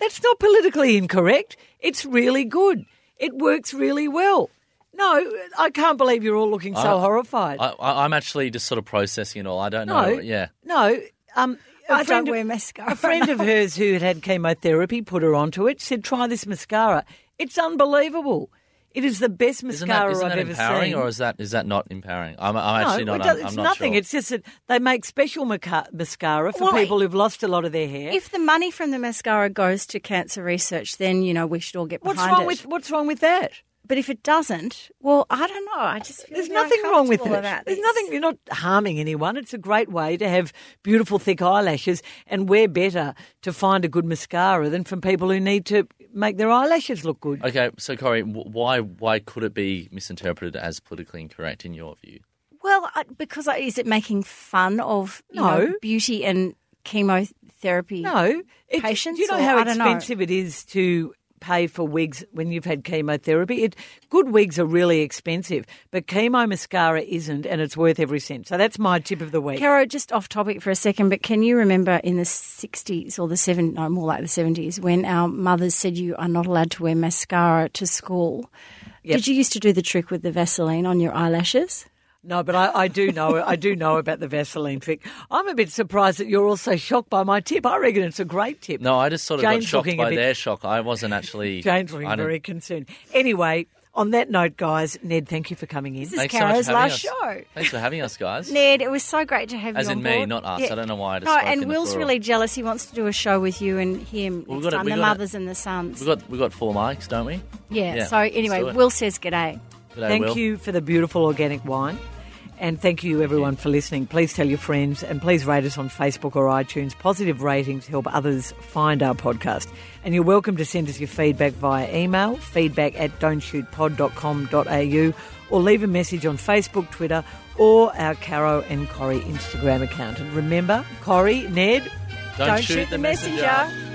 that's not politically incorrect. It's really good. It works really well. No, I can't believe you're all looking so I- horrified. I, I, I'm actually just sort of processing it all. I don't know. no, Yeah. no. Um, a I friend don't of- wear mascara. A friend of [LAUGHS] hers who had had chemotherapy put her onto it. Said, "Try this mascara. It's unbelievable. It is the best Isn't mascara that, isn't I've that ever empowering, seen." or is that is that not empowering? I'm, I'm no, actually not. it does- I'm, it's I'm not nothing. Sure. It's just that they make special maca- mascara for Well, people who've lost a lot of their hair. If the money from the mascara goes to cancer research, then you know we should all get what's behind wrong it. with What's wrong with that? But if it doesn't, well, I don't know. I just feel There's very nothing wrong with uncomfortable it. about There's nothing. You're not harming anyone. It's a great way to have beautiful, thick eyelashes, and we're better to find a good mascara than from people who need to make their eyelashes look good. Okay, so Corrie, why why could it be misinterpreted as politically incorrect in your view? Well, because I, is it making fun of you No. know, beauty and chemotherapy? No, it, Patients Do you know or- how I don't know. expensive it is to pay for wigs when you've had chemotherapy? It good wigs are really expensive, but chemo mascara isn't, and it's worth every cent. So that's my tip of the week. Caro, just off topic for a second, but can you remember in the 60s or the 70s, no, more like the 70s, when our mothers said you are not allowed to wear mascara to school? Yep. Did you used to do the trick with the Vaseline on your eyelashes? No, but I, I do know I do know about the Vaseline trick. I'm a bit surprised that you're also shocked by my tip. I reckon it's a great tip. No, I just sort of Jane's got shocked by bit- their shock. I wasn't actually. [LAUGHS] Jane's looking I don't- very concerned. Anyway, on that note, guys, Ned, thank you for coming in. This is Thanks so much Caro's for having last us. show. Thanks for having us, guys. Ned, it was so great to have As you As in me, board. not us. I don't know why I just No, spoke and in Will's plural. really jealous. He wants to do a show with you and him Well, next we gotta- time, we the gotta- mothers and the sons. We got we got four mics, don't we? yeah, yeah, so anyway, do it. Will says g'day. G'day, Thank Will. you for the beautiful organic wine. And thank you, everyone, for listening. Please tell your friends and please rate us on Facebook or iTunes. Positive ratings help others find our podcast. And you're welcome to send us your feedback via email, feedback at don'tshootpod.com.au, or leave a message on Facebook, Twitter, or our Caro and Corrie Instagram account. And remember, Corrie, Ned, Don't, shoot, the messenger.